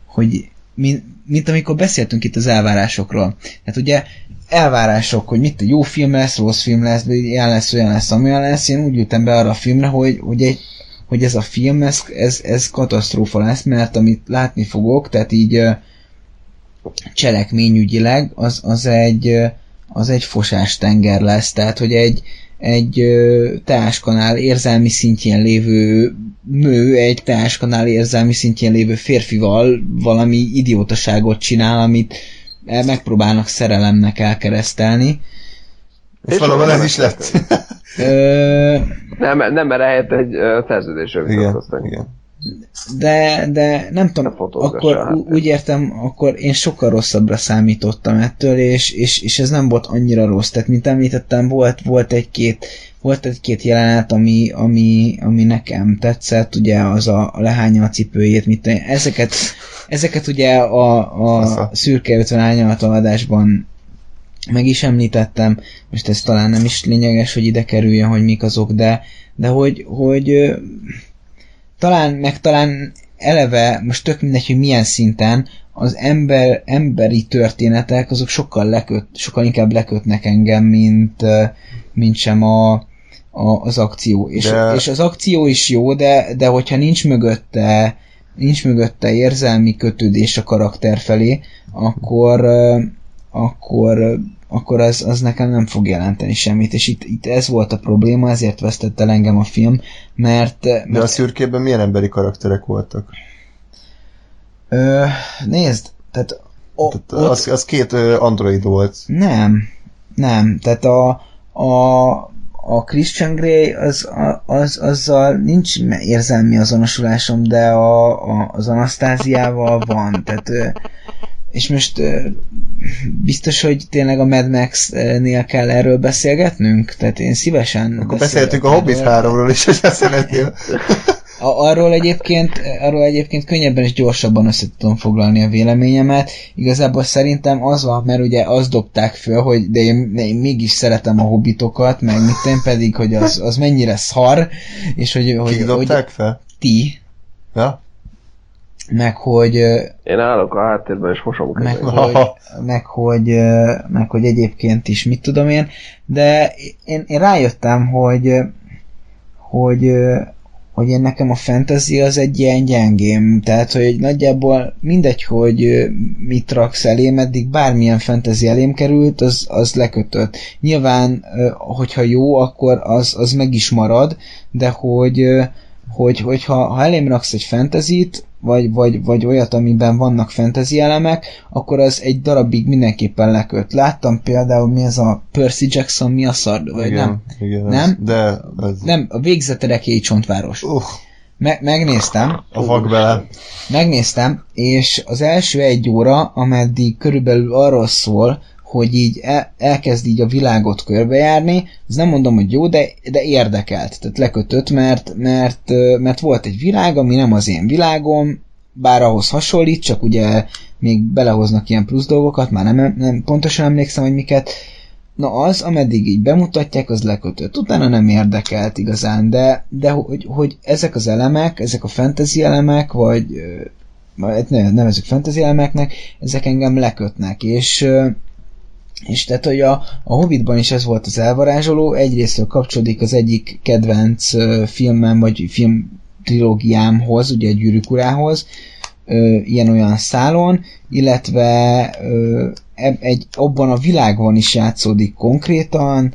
hogy mint, mint amikor beszéltünk itt az elvárásokról. Tehát ugye elvárások, hogy mit jó film lesz, rossz film lesz, ilyen lesz, olyan lesz, amilyen lesz. Én úgy ültem be arra a filmre, hogy, hogy, egy, hogy ez a film, ez, ez, ez katasztrófa lesz, mert amit látni fogok, tehát így cselekményügyileg, az, az egy, az egy fosás tenger lesz, tehát hogy egy, egy teáskanál érzelmi szintjén lévő nő egy teáskanál érzelmi szintjén lévő férfival valami idiótaságot csinál, amit megpróbálnak szerelemnek elkeresztelni. És valóban ez is lett. nem, nem, mert ehhez egy szerződésről igen, igen. De, de nem tudom, akkor hát. úgy értem, akkor én sokkal rosszabbra számítottam ettől, és, és, és ez nem volt annyira rossz. Tehát, mint említettem, volt, volt egy-két volt egy-két jelenet, ami, ami, ami nekem tetszett, ugye az a, a lehánya a cipőjét, mit ezeket, ezeket ugye a, a szürke 50 árnyalataládásban meg is említettem, most ez talán nem is lényeges, hogy ide kerüljön, hogy mik azok, de, de hogy, hogy talán, meg talán eleve, most tök mindegy, hogy milyen szinten, az ember, emberi történetek, azok sokkal, leköt, sokkal inkább lekötnek engem, mint, mint sem a, a, az akció. És, de... és az akció is jó, de, de hogyha nincs mögötte, nincs mögötte érzelmi kötődés a karakter felé, akkor, akkor akkor az, az nekem nem fog jelenteni semmit, és itt, itt ez volt a probléma, ezért vesztett el engem a film, mert... mert De a szürkében milyen emberi karakterek voltak? Ö, nézd, tehát... O, tehát ott, az, az két android volt. Nem, nem, tehát a, a, a Christian Grey az, az, azzal nincs érzelmi azonosulásom, de a, a, az Anasztáziával van, tehát és most biztos, hogy tényleg a Mad Max-nél kell erről beszélgetnünk? Tehát én szívesen... Akkor beszéltünk a Hobbit 3-ról is, hogy szeretnél. Arról egyébként, arról egyébként könnyebben és gyorsabban össze tudom foglalni a véleményemet. Igazából szerintem az van, mert ugye azt dobták föl, hogy de én, én mégis szeretem a hobbitokat, meg mit én pedig, hogy az, az mennyire szar, és hogy... hogy Ki dobták hogy, fel? Ti. Ja? Meg hogy... Én állok a háttérben és mosom meg hogy, meg, hogy, meg hogy egyébként is mit tudom én, de én, én rájöttem, hogy hogy, hogy én nekem a fantasy az egy ilyen gyengém, tehát hogy nagyjából mindegy, hogy mit raksz elé, meddig bármilyen fantasy elém került, az, az lekötött. Nyilván, hogyha jó, akkor az, az meg is marad, de hogy, hogy, hogy ha, ha elém raksz egy fantasy vagy, vagy, vagy olyat, amiben vannak fantasy elemek, akkor az egy darabig mindenképpen leköt. Láttam például, mi ez a Percy Jackson, mi a szar, vagy igen, nem? Igen, Nem? Az, de az... Nem, a végzeterekéi csontváros. Uh, Me- megnéztem, a vak bele. megnéztem, és az első egy óra, ameddig körülbelül arról szól, hogy így el, elkezd így a világot körbejárni, az nem mondom, hogy jó, de, de érdekelt, tehát lekötött, mert, mert, mert volt egy világ, ami nem az én világom, bár ahhoz hasonlít, csak ugye még belehoznak ilyen plusz dolgokat, már nem, nem pontosan emlékszem, hogy miket, Na az, ameddig így bemutatják, az lekötött. Utána nem érdekelt igazán, de, de hogy, hogy ezek az elemek, ezek a fantasy elemek, vagy ne, nevezük fantasy elemeknek, ezek engem lekötnek, és és tehát, hogy a, a Hobbitban is ez volt az elvarázsoló, egyrésztől kapcsolódik az egyik kedvenc ö, filmem, vagy film trilógiámhoz, ugye Gyűrűk urához, ö, ilyen-olyan szálon, illetve eb- egy, abban a világban is játszódik konkrétan,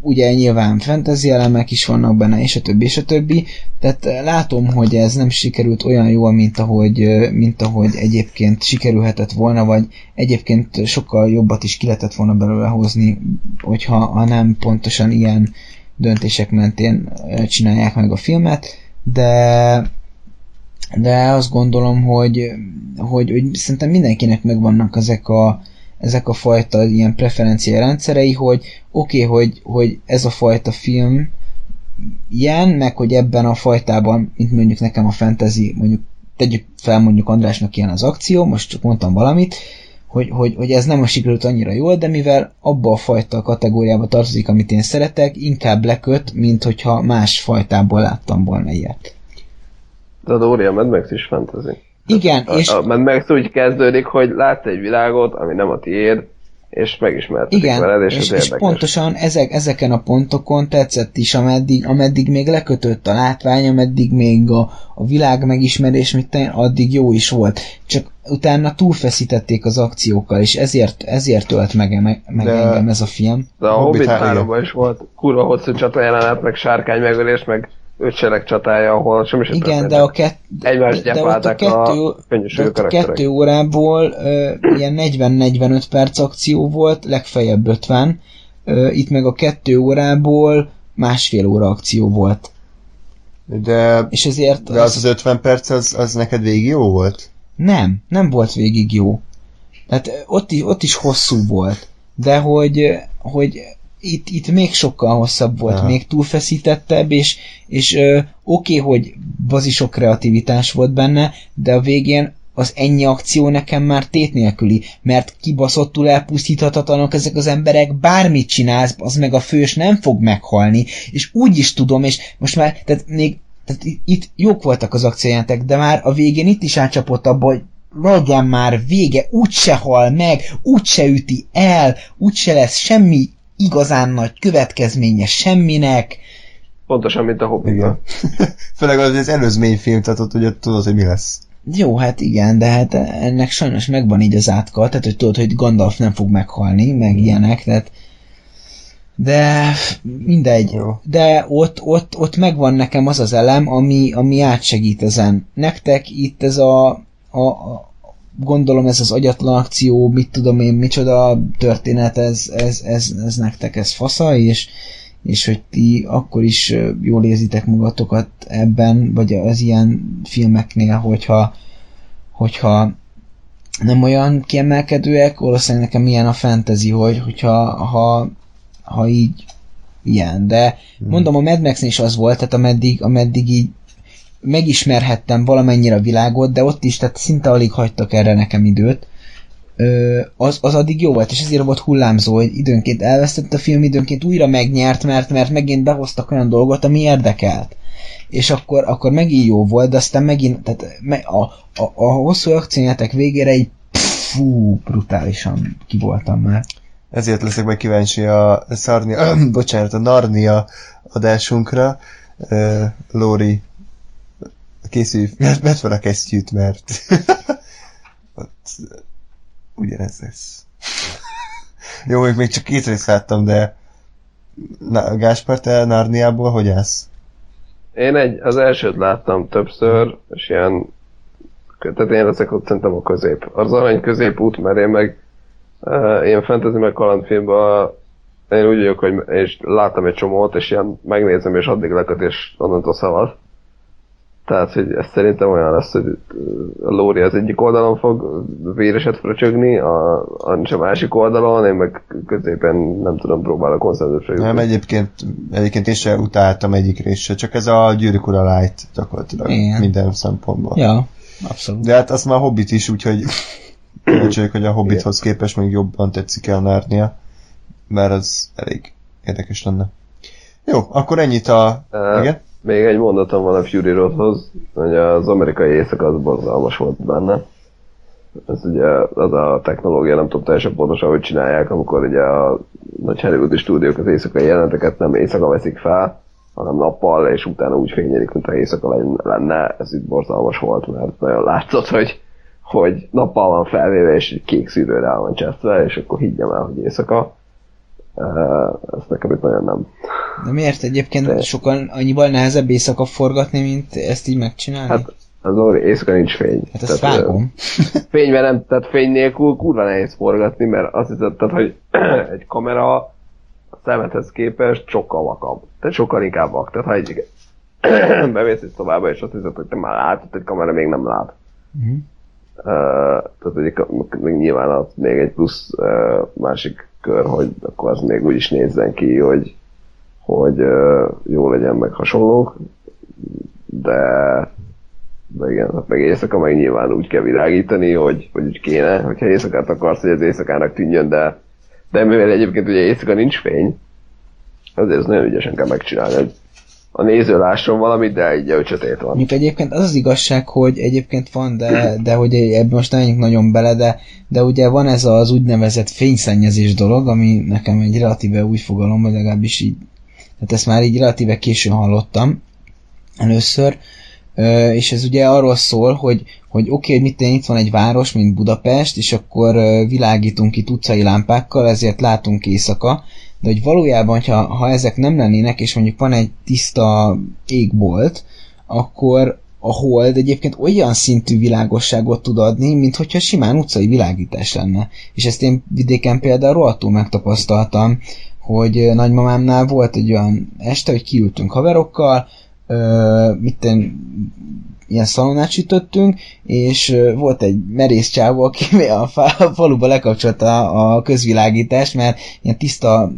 ugye nyilván fantasy elemek is vannak benne, és a többi, és a többi, tehát látom, hogy ez nem sikerült olyan jól, mint ahogy, mint ahogy egyébként sikerülhetett volna, vagy egyébként sokkal jobbat is ki lehetett volna belőle hozni, hogyha ha nem pontosan ilyen döntések mentén csinálják meg a filmet, de de azt gondolom, hogy, hogy, hogy szerintem mindenkinek megvannak ezek a, ezek a fajta ilyen preferencia rendszerei, hogy oké, okay, hogy, hogy ez a fajta film ilyen, meg hogy ebben a fajtában, mint mondjuk nekem a fantasy, mondjuk tegyük fel mondjuk Andrásnak ilyen az akció, most csak mondtam valamit, hogy, hogy, hogy ez nem a sikerült annyira jól, de mivel abba a fajta kategóriába tartozik, amit én szeretek, inkább leköt, mint hogyha más fajtából láttam volna ilyet. De a Dóri, a Mad Max is fantasy. Igen, A, és a Mad Max úgy kezdődik, hogy látsz egy világot, ami nem a tiéd, és megismertetik Igen, veled, és, és, ez és pontosan ezek, ezeken a pontokon tetszett is, ameddig, ameddig még lekötött a látvány, ameddig még a, a világ megismerés, mit tenni, addig jó is volt. Csak utána túlfeszítették az akciókkal, és ezért, ezért tölt meg, meg, meg De- engem ez a film. De a Hobbit Hobbit há- 3 is volt kurva hosszú csata jelenet, meg sárkány megölés, meg ötsereg csatája, ahol semmi sem Igen, de a, kett, Egymást de, de ott a kettő, a könnyűsülő de ott a kettő órából ö, ilyen 40-45 perc akció volt, legfeljebb 50. Ö, itt meg a kettő órából másfél óra akció volt. De, És ezért de az az 50 perc, az, az neked végig jó volt? Nem, nem volt végig jó. Tehát ott is, ott is hosszú volt. De hogy, hogy itt, itt még sokkal hosszabb volt, Aha. még túlfeszítettebb, és, és oké, hogy bazi sok kreativitás volt benne, de a végén az ennyi akció nekem már tét nélküli, mert kibaszottul elpusztíthatatlanok ezek az emberek, bármit csinálsz, az meg a fős nem fog meghalni, és úgy is tudom, és most már, tehát még tehát itt jók voltak az akciójátek, de már a végén itt is átcsapott abba, hogy legyen már vége, úgyse hal meg, úgyse üti el, úgyse lesz semmi igazán nagy következménye semminek. Pontosan, mint a Hobbit. Igen. [LAUGHS] Főleg az, hogy az előzmény film, tehát ott ugye tudod, hogy mi lesz. Jó, hát igen, de hát ennek sajnos megvan így az átka, tehát hogy tudod, hogy Gandalf nem fog meghalni, meg ilyenek, tehát de mindegy. Jó. De ott, ott, ott megvan nekem az az elem, ami, ami átsegít ezen. Nektek itt ez a, a, a gondolom ez az agyatlan akció, mit tudom én, micsoda történet, ez, ez, ez, ez nektek ez fasza, és, és hogy ti akkor is jól érzitek magatokat ebben, vagy az ilyen filmeknél, hogyha, hogyha nem olyan kiemelkedőek, valószínűleg nekem ilyen a fantasy, hogy, hogyha ha, ha így ilyen, de mondom, a Mad max is az volt, tehát ameddig, ameddig így megismerhettem valamennyire a világot, de ott is, tehát szinte alig hagytak erre nekem időt, az, az addig jó volt, és ezért volt hullámzó, hogy időnként elvesztett a film, időnként újra megnyert, mert, mert megint behoztak olyan dolgot, ami érdekelt. És akkor, akkor megint jó volt, de aztán megint, tehát a, a, a hosszú akciójátek végére egy fú, brutálisan ki voltam már. Ezért leszek meg kíváncsi a Szarnia, [CLEARS THROAT] bocsánat, a Narnia adásunkra. Lori készülj, vedd fel a kesztyűt, mert [LAUGHS] ott ugyanez lesz. [LAUGHS] Jó, még, még csak két részt láttam, de Na, Gáspár, te Narniából hogy állsz? Én egy, az elsőt láttam többször, és ilyen tehát én leszek ott szerintem a közép. Az arany középút, mert én meg uh, ilyen fantasy meg kalandfilmben én úgy vagyok, hogy és láttam egy csomót, és ilyen megnézem, és addig leköt, és onnantól szavaz. Tehát, hogy ez szerintem olyan lesz, hogy a Lóri az egyik oldalon fog véreset fröcsögni, a, a, a másik oldalon, én meg középen nem tudom, próbálok konszenzusra Nem, egyébként, egyébként én sem utáltam egyik részre, csak ez a gyűrűk ura light gyakorlatilag Igen. minden szempontból. Ja, abszolút. De hát azt már a Hobbit is, úgyhogy [COUGHS] kíváncsi hogy a Hobbithoz képest még jobban tetszik el Narnia, mert az elég érdekes lenne. Jó, akkor ennyit a... Uh, igen? Még egy mondatom van a Fury Roadhoz, hogy az amerikai éjszak az borzalmas volt benne. Ez ugye az a technológia, nem tudom teljesen pontosan, hogy csinálják, amikor ugye a nagy Hollywoodi stúdiók az éjszakai jelenteket nem éjszaka veszik fel, hanem nappal, és utána úgy fényelik, mint a éjszaka lenne. Ez itt borzalmas volt, mert nagyon látszott, hogy, hogy nappal van felvéve, és kék szűrőre van csesztve, és akkor higgyem el, hogy éjszaka ezt nekem itt nagyon nem. De miért egyébként De... sokan annyival nehezebb éjszaka forgatni, mint ezt így megcsinálni? Hát az éjszaka nincs fény. Hát ezt tehát, vágom. Fényben nem, tehát fény nélkül kurva nehéz forgatni, mert azt hiszed, tehát, hogy [CLEARS THROAT] egy kamera a szemethez képest sokkal vakabb. Tehát sokkal inkább vak. Tehát ha egy [CLEARS THROAT] bemész egy szobába, és azt hiszed, hogy te már látod, egy kamera még nem lát. Uh-huh. Uh, tehát egy, még nyilván az még egy plusz uh, másik kör, hogy akkor az még úgy is nézzen ki, hogy, hogy jó legyen meg hasonlók, de, de igen, hát meg éjszaka meg nyilván úgy kell világítani, hogy, hogy úgy kéne, hogyha éjszakát akarsz, hogy az éjszakának tűnjön, de, de mivel egyébként ugye éjszaka nincs fény, azért ez nagyon ügyesen kell megcsinálni, hogy a néző lásson valamit, de egy öcsötét van. Mondjuk egyébként az az igazság, hogy egyébként van, de, de hogy ebben most nem nagyon bele, de, de ugye van ez az úgynevezett fényszennyezés dolog, ami nekem egy relatíve új fogalom, vagy legalábbis így, tehát ezt már így relatíve későn hallottam először, és ez ugye arról szól, hogy, hogy oké, okay, hogy mit itt van egy város, mint Budapest, és akkor világítunk itt utcai lámpákkal, ezért látunk éjszaka, de hogy valójában, ha, ha ezek nem lennének, és mondjuk van egy tiszta égbolt, akkor a hold egyébként olyan szintű világosságot tud adni, mint hogyha simán utcai világítás lenne. És ezt én vidéken például rohadtul megtapasztaltam, hogy nagymamámnál volt egy olyan este, hogy kiültünk haverokkal, ö, mit ilyen szalonát sütöttünk, és volt egy merész csávó, aki [LAUGHS] a faluba lekapcsolta a közvilágítást, mert ilyen tiszta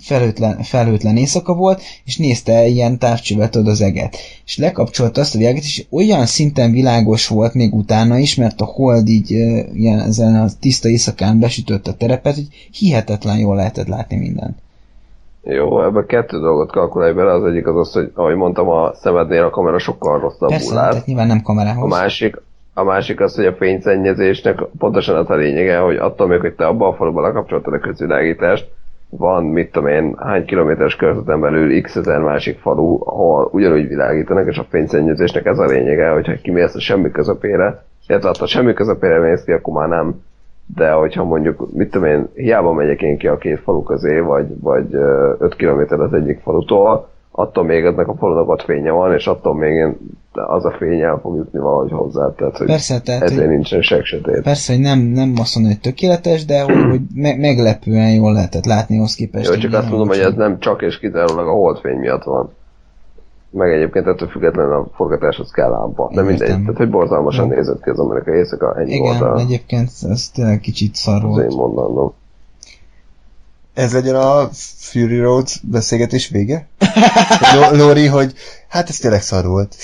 felhőtlen, felhőtlen éjszaka volt, és nézte ilyen távcsövet az eget. És lekapcsolta azt a világítást, és olyan szinten világos volt még utána is, mert a hold így ilyen ezen a tiszta éjszakán besütött a terepet, hogy hihetetlen jól lehetett látni mindent. Jó, ebben kettő dolgot kalkulálj bele, az egyik az az, hogy ahogy mondtam, a szemednél a kamera sokkal rosszabbul Persze, lát. tehát nyilván nem kamerához. A másik, a másik az, hogy a fényszennyezésnek pontosan az a lényege, hogy attól még, hogy te abban a faluban lekapcsoltad a közvilágítást, van, mit tudom én, hány kilométeres körzeten belül x ezer másik falu, ahol ugyanúgy világítanak, és a fényszennyezésnek ez a lényege, hogyha kimész a semmi közepére, illetve ha semmi közepére mész ki, akkor már nem de hogyha mondjuk, mit tudom én, hiába megyek én ki a két falu közé, vagy, vagy 5 km az egyik falutól, attól még ennek a falunak ott fénye van, és attól még én, az a fény el fog jutni valahogy hozzá. Tehát, hogy persze, tehát, ezért hogy, nincsen se sötét. Persze, hogy nem, nem azt mondom, hogy tökéletes, de hogy, hogy me- meglepően jól lehetett látni ahhoz képest. Jó, csak azt mondom, hogy ez nem csak és kizárólag a holdfény miatt van meg egyébként ettől függetlenül a forgatáshoz kell lámpa. De mindegy, tehát hogy borzalmasan Jó. nézett ki az amerikai éjszaka, ennyi Igen, volt a... egyébként ez tényleg kicsit szar volt. Az én mondanom. Ez legyen a Fury Road beszélgetés vége? [LAUGHS] Lóri, hogy hát ez tényleg szar volt.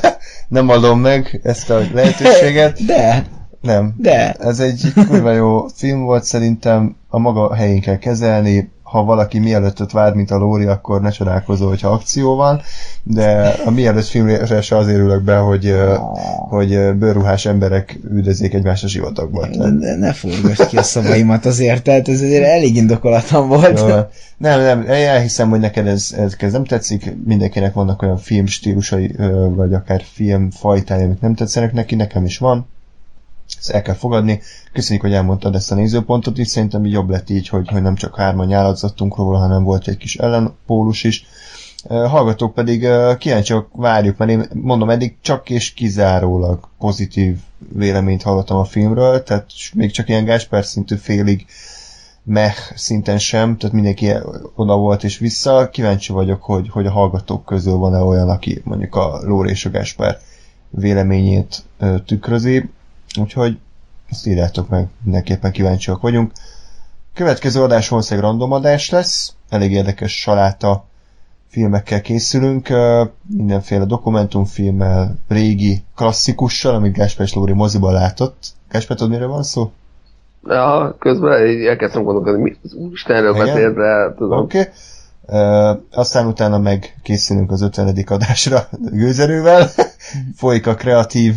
[LAUGHS] Nem adom meg ezt a lehetőséget. [LAUGHS] De. Nem. De. Ez egy kurva jó film volt, szerintem a maga helyén kell kezelni, ha valaki mielőtt ott vár, mint a Lóri, akkor ne csodálkozó, hogyha akció van, de a mielőtt filmre se azért ülök be, hogy, hogy bőrruhás emberek üldözzék egymást a sivatagban. Tehát- De ne forgass ki a szavaimat azért, tehát ez azért elég indokolatlan volt. Jó, nem, nem, elhiszem, hogy neked ez, ez, ez nem tetszik, mindenkinek vannak olyan film stílusai, ö, vagy akár film fajtája, amik nem tetszenek neki, nekem is van, ezt el kell fogadni. Köszönjük, hogy elmondtad ezt a nézőpontot is, szerintem jobb lett így, hogy, hogy nem csak hárman nyáladzottunk róla, hanem volt egy kis ellenpólus is. Hallgatók pedig kíváncsiak, várjuk, mert én mondom, eddig csak és kizárólag pozitív véleményt hallottam a filmről, tehát még csak ilyen Gásper szintű félig meh szinten sem, tehát mindenki oda volt és vissza. Kíváncsi vagyok, hogy, hogy a hallgatók közül van-e olyan, aki mondjuk a Lóri és a Gáspár véleményét tükrözi, úgyhogy ezt írjátok meg, mindenképpen kíváncsiak vagyunk. Következő adás valószínűleg random adás lesz, elég érdekes saláta filmekkel készülünk, mindenféle dokumentumfilmmel, régi klasszikussal, amit Gáspár és Lóri moziban látott. Gáspár, tudod, miről van szó? Ja, közben elkezdtem gondolkodni, mi az Úristenről Igen? beszélt, de tudom. Oké. Okay. Uh, aztán utána meg készülünk az 50. adásra [LAUGHS] gőzerővel. Folyik a kreatív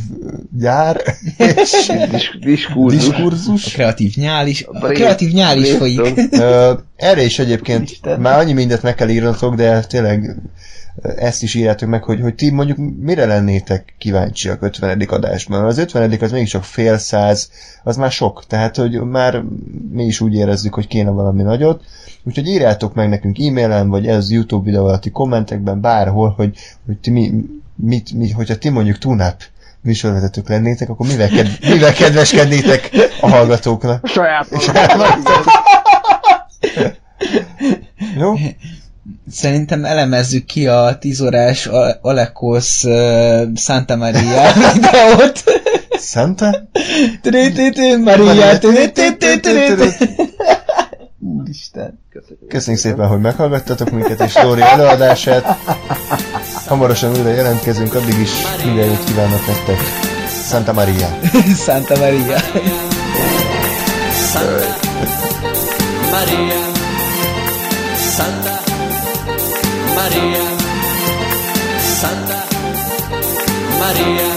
gyár és Dis- diskurzus. A diskurzus. kreatív nyál is, a kreatív nyál is folyik. Uh, erre is egyébként Isten. már annyi mindent meg kell írnatok, de tényleg ezt is írjátok meg, hogy, hogy ti mondjuk mire lennétek kíváncsiak 50. adásban. Az 50. az mégis csak fél száz, az már sok, tehát hogy már mi is úgy érezzük, hogy kéne valami nagyot. Úgyhogy írjátok meg nekünk e-mailen, vagy ez YouTube videó alatti kommentekben, bárhol, hogy, hogy ti mi, mit, mi, hogyha ti mondjuk túnáp műsorvezetők lennétek, akkor mivel, ked, mivel kedveskednétek a hallgatóknak? Saját Jó? Szerintem elemezzük ki a 10 órás A- Alekos uh, Santa Maria [LAUGHS] videót. Santa? Maria. Úristen. Köszönjük szépen, hogy meghallgattatok minket, és Lóri előadását. Hamarosan újra jelentkezünk, addig is minden jót kívánok nektek. Santa Maria. [LAUGHS] Santa Maria. Santa Maria, Maria,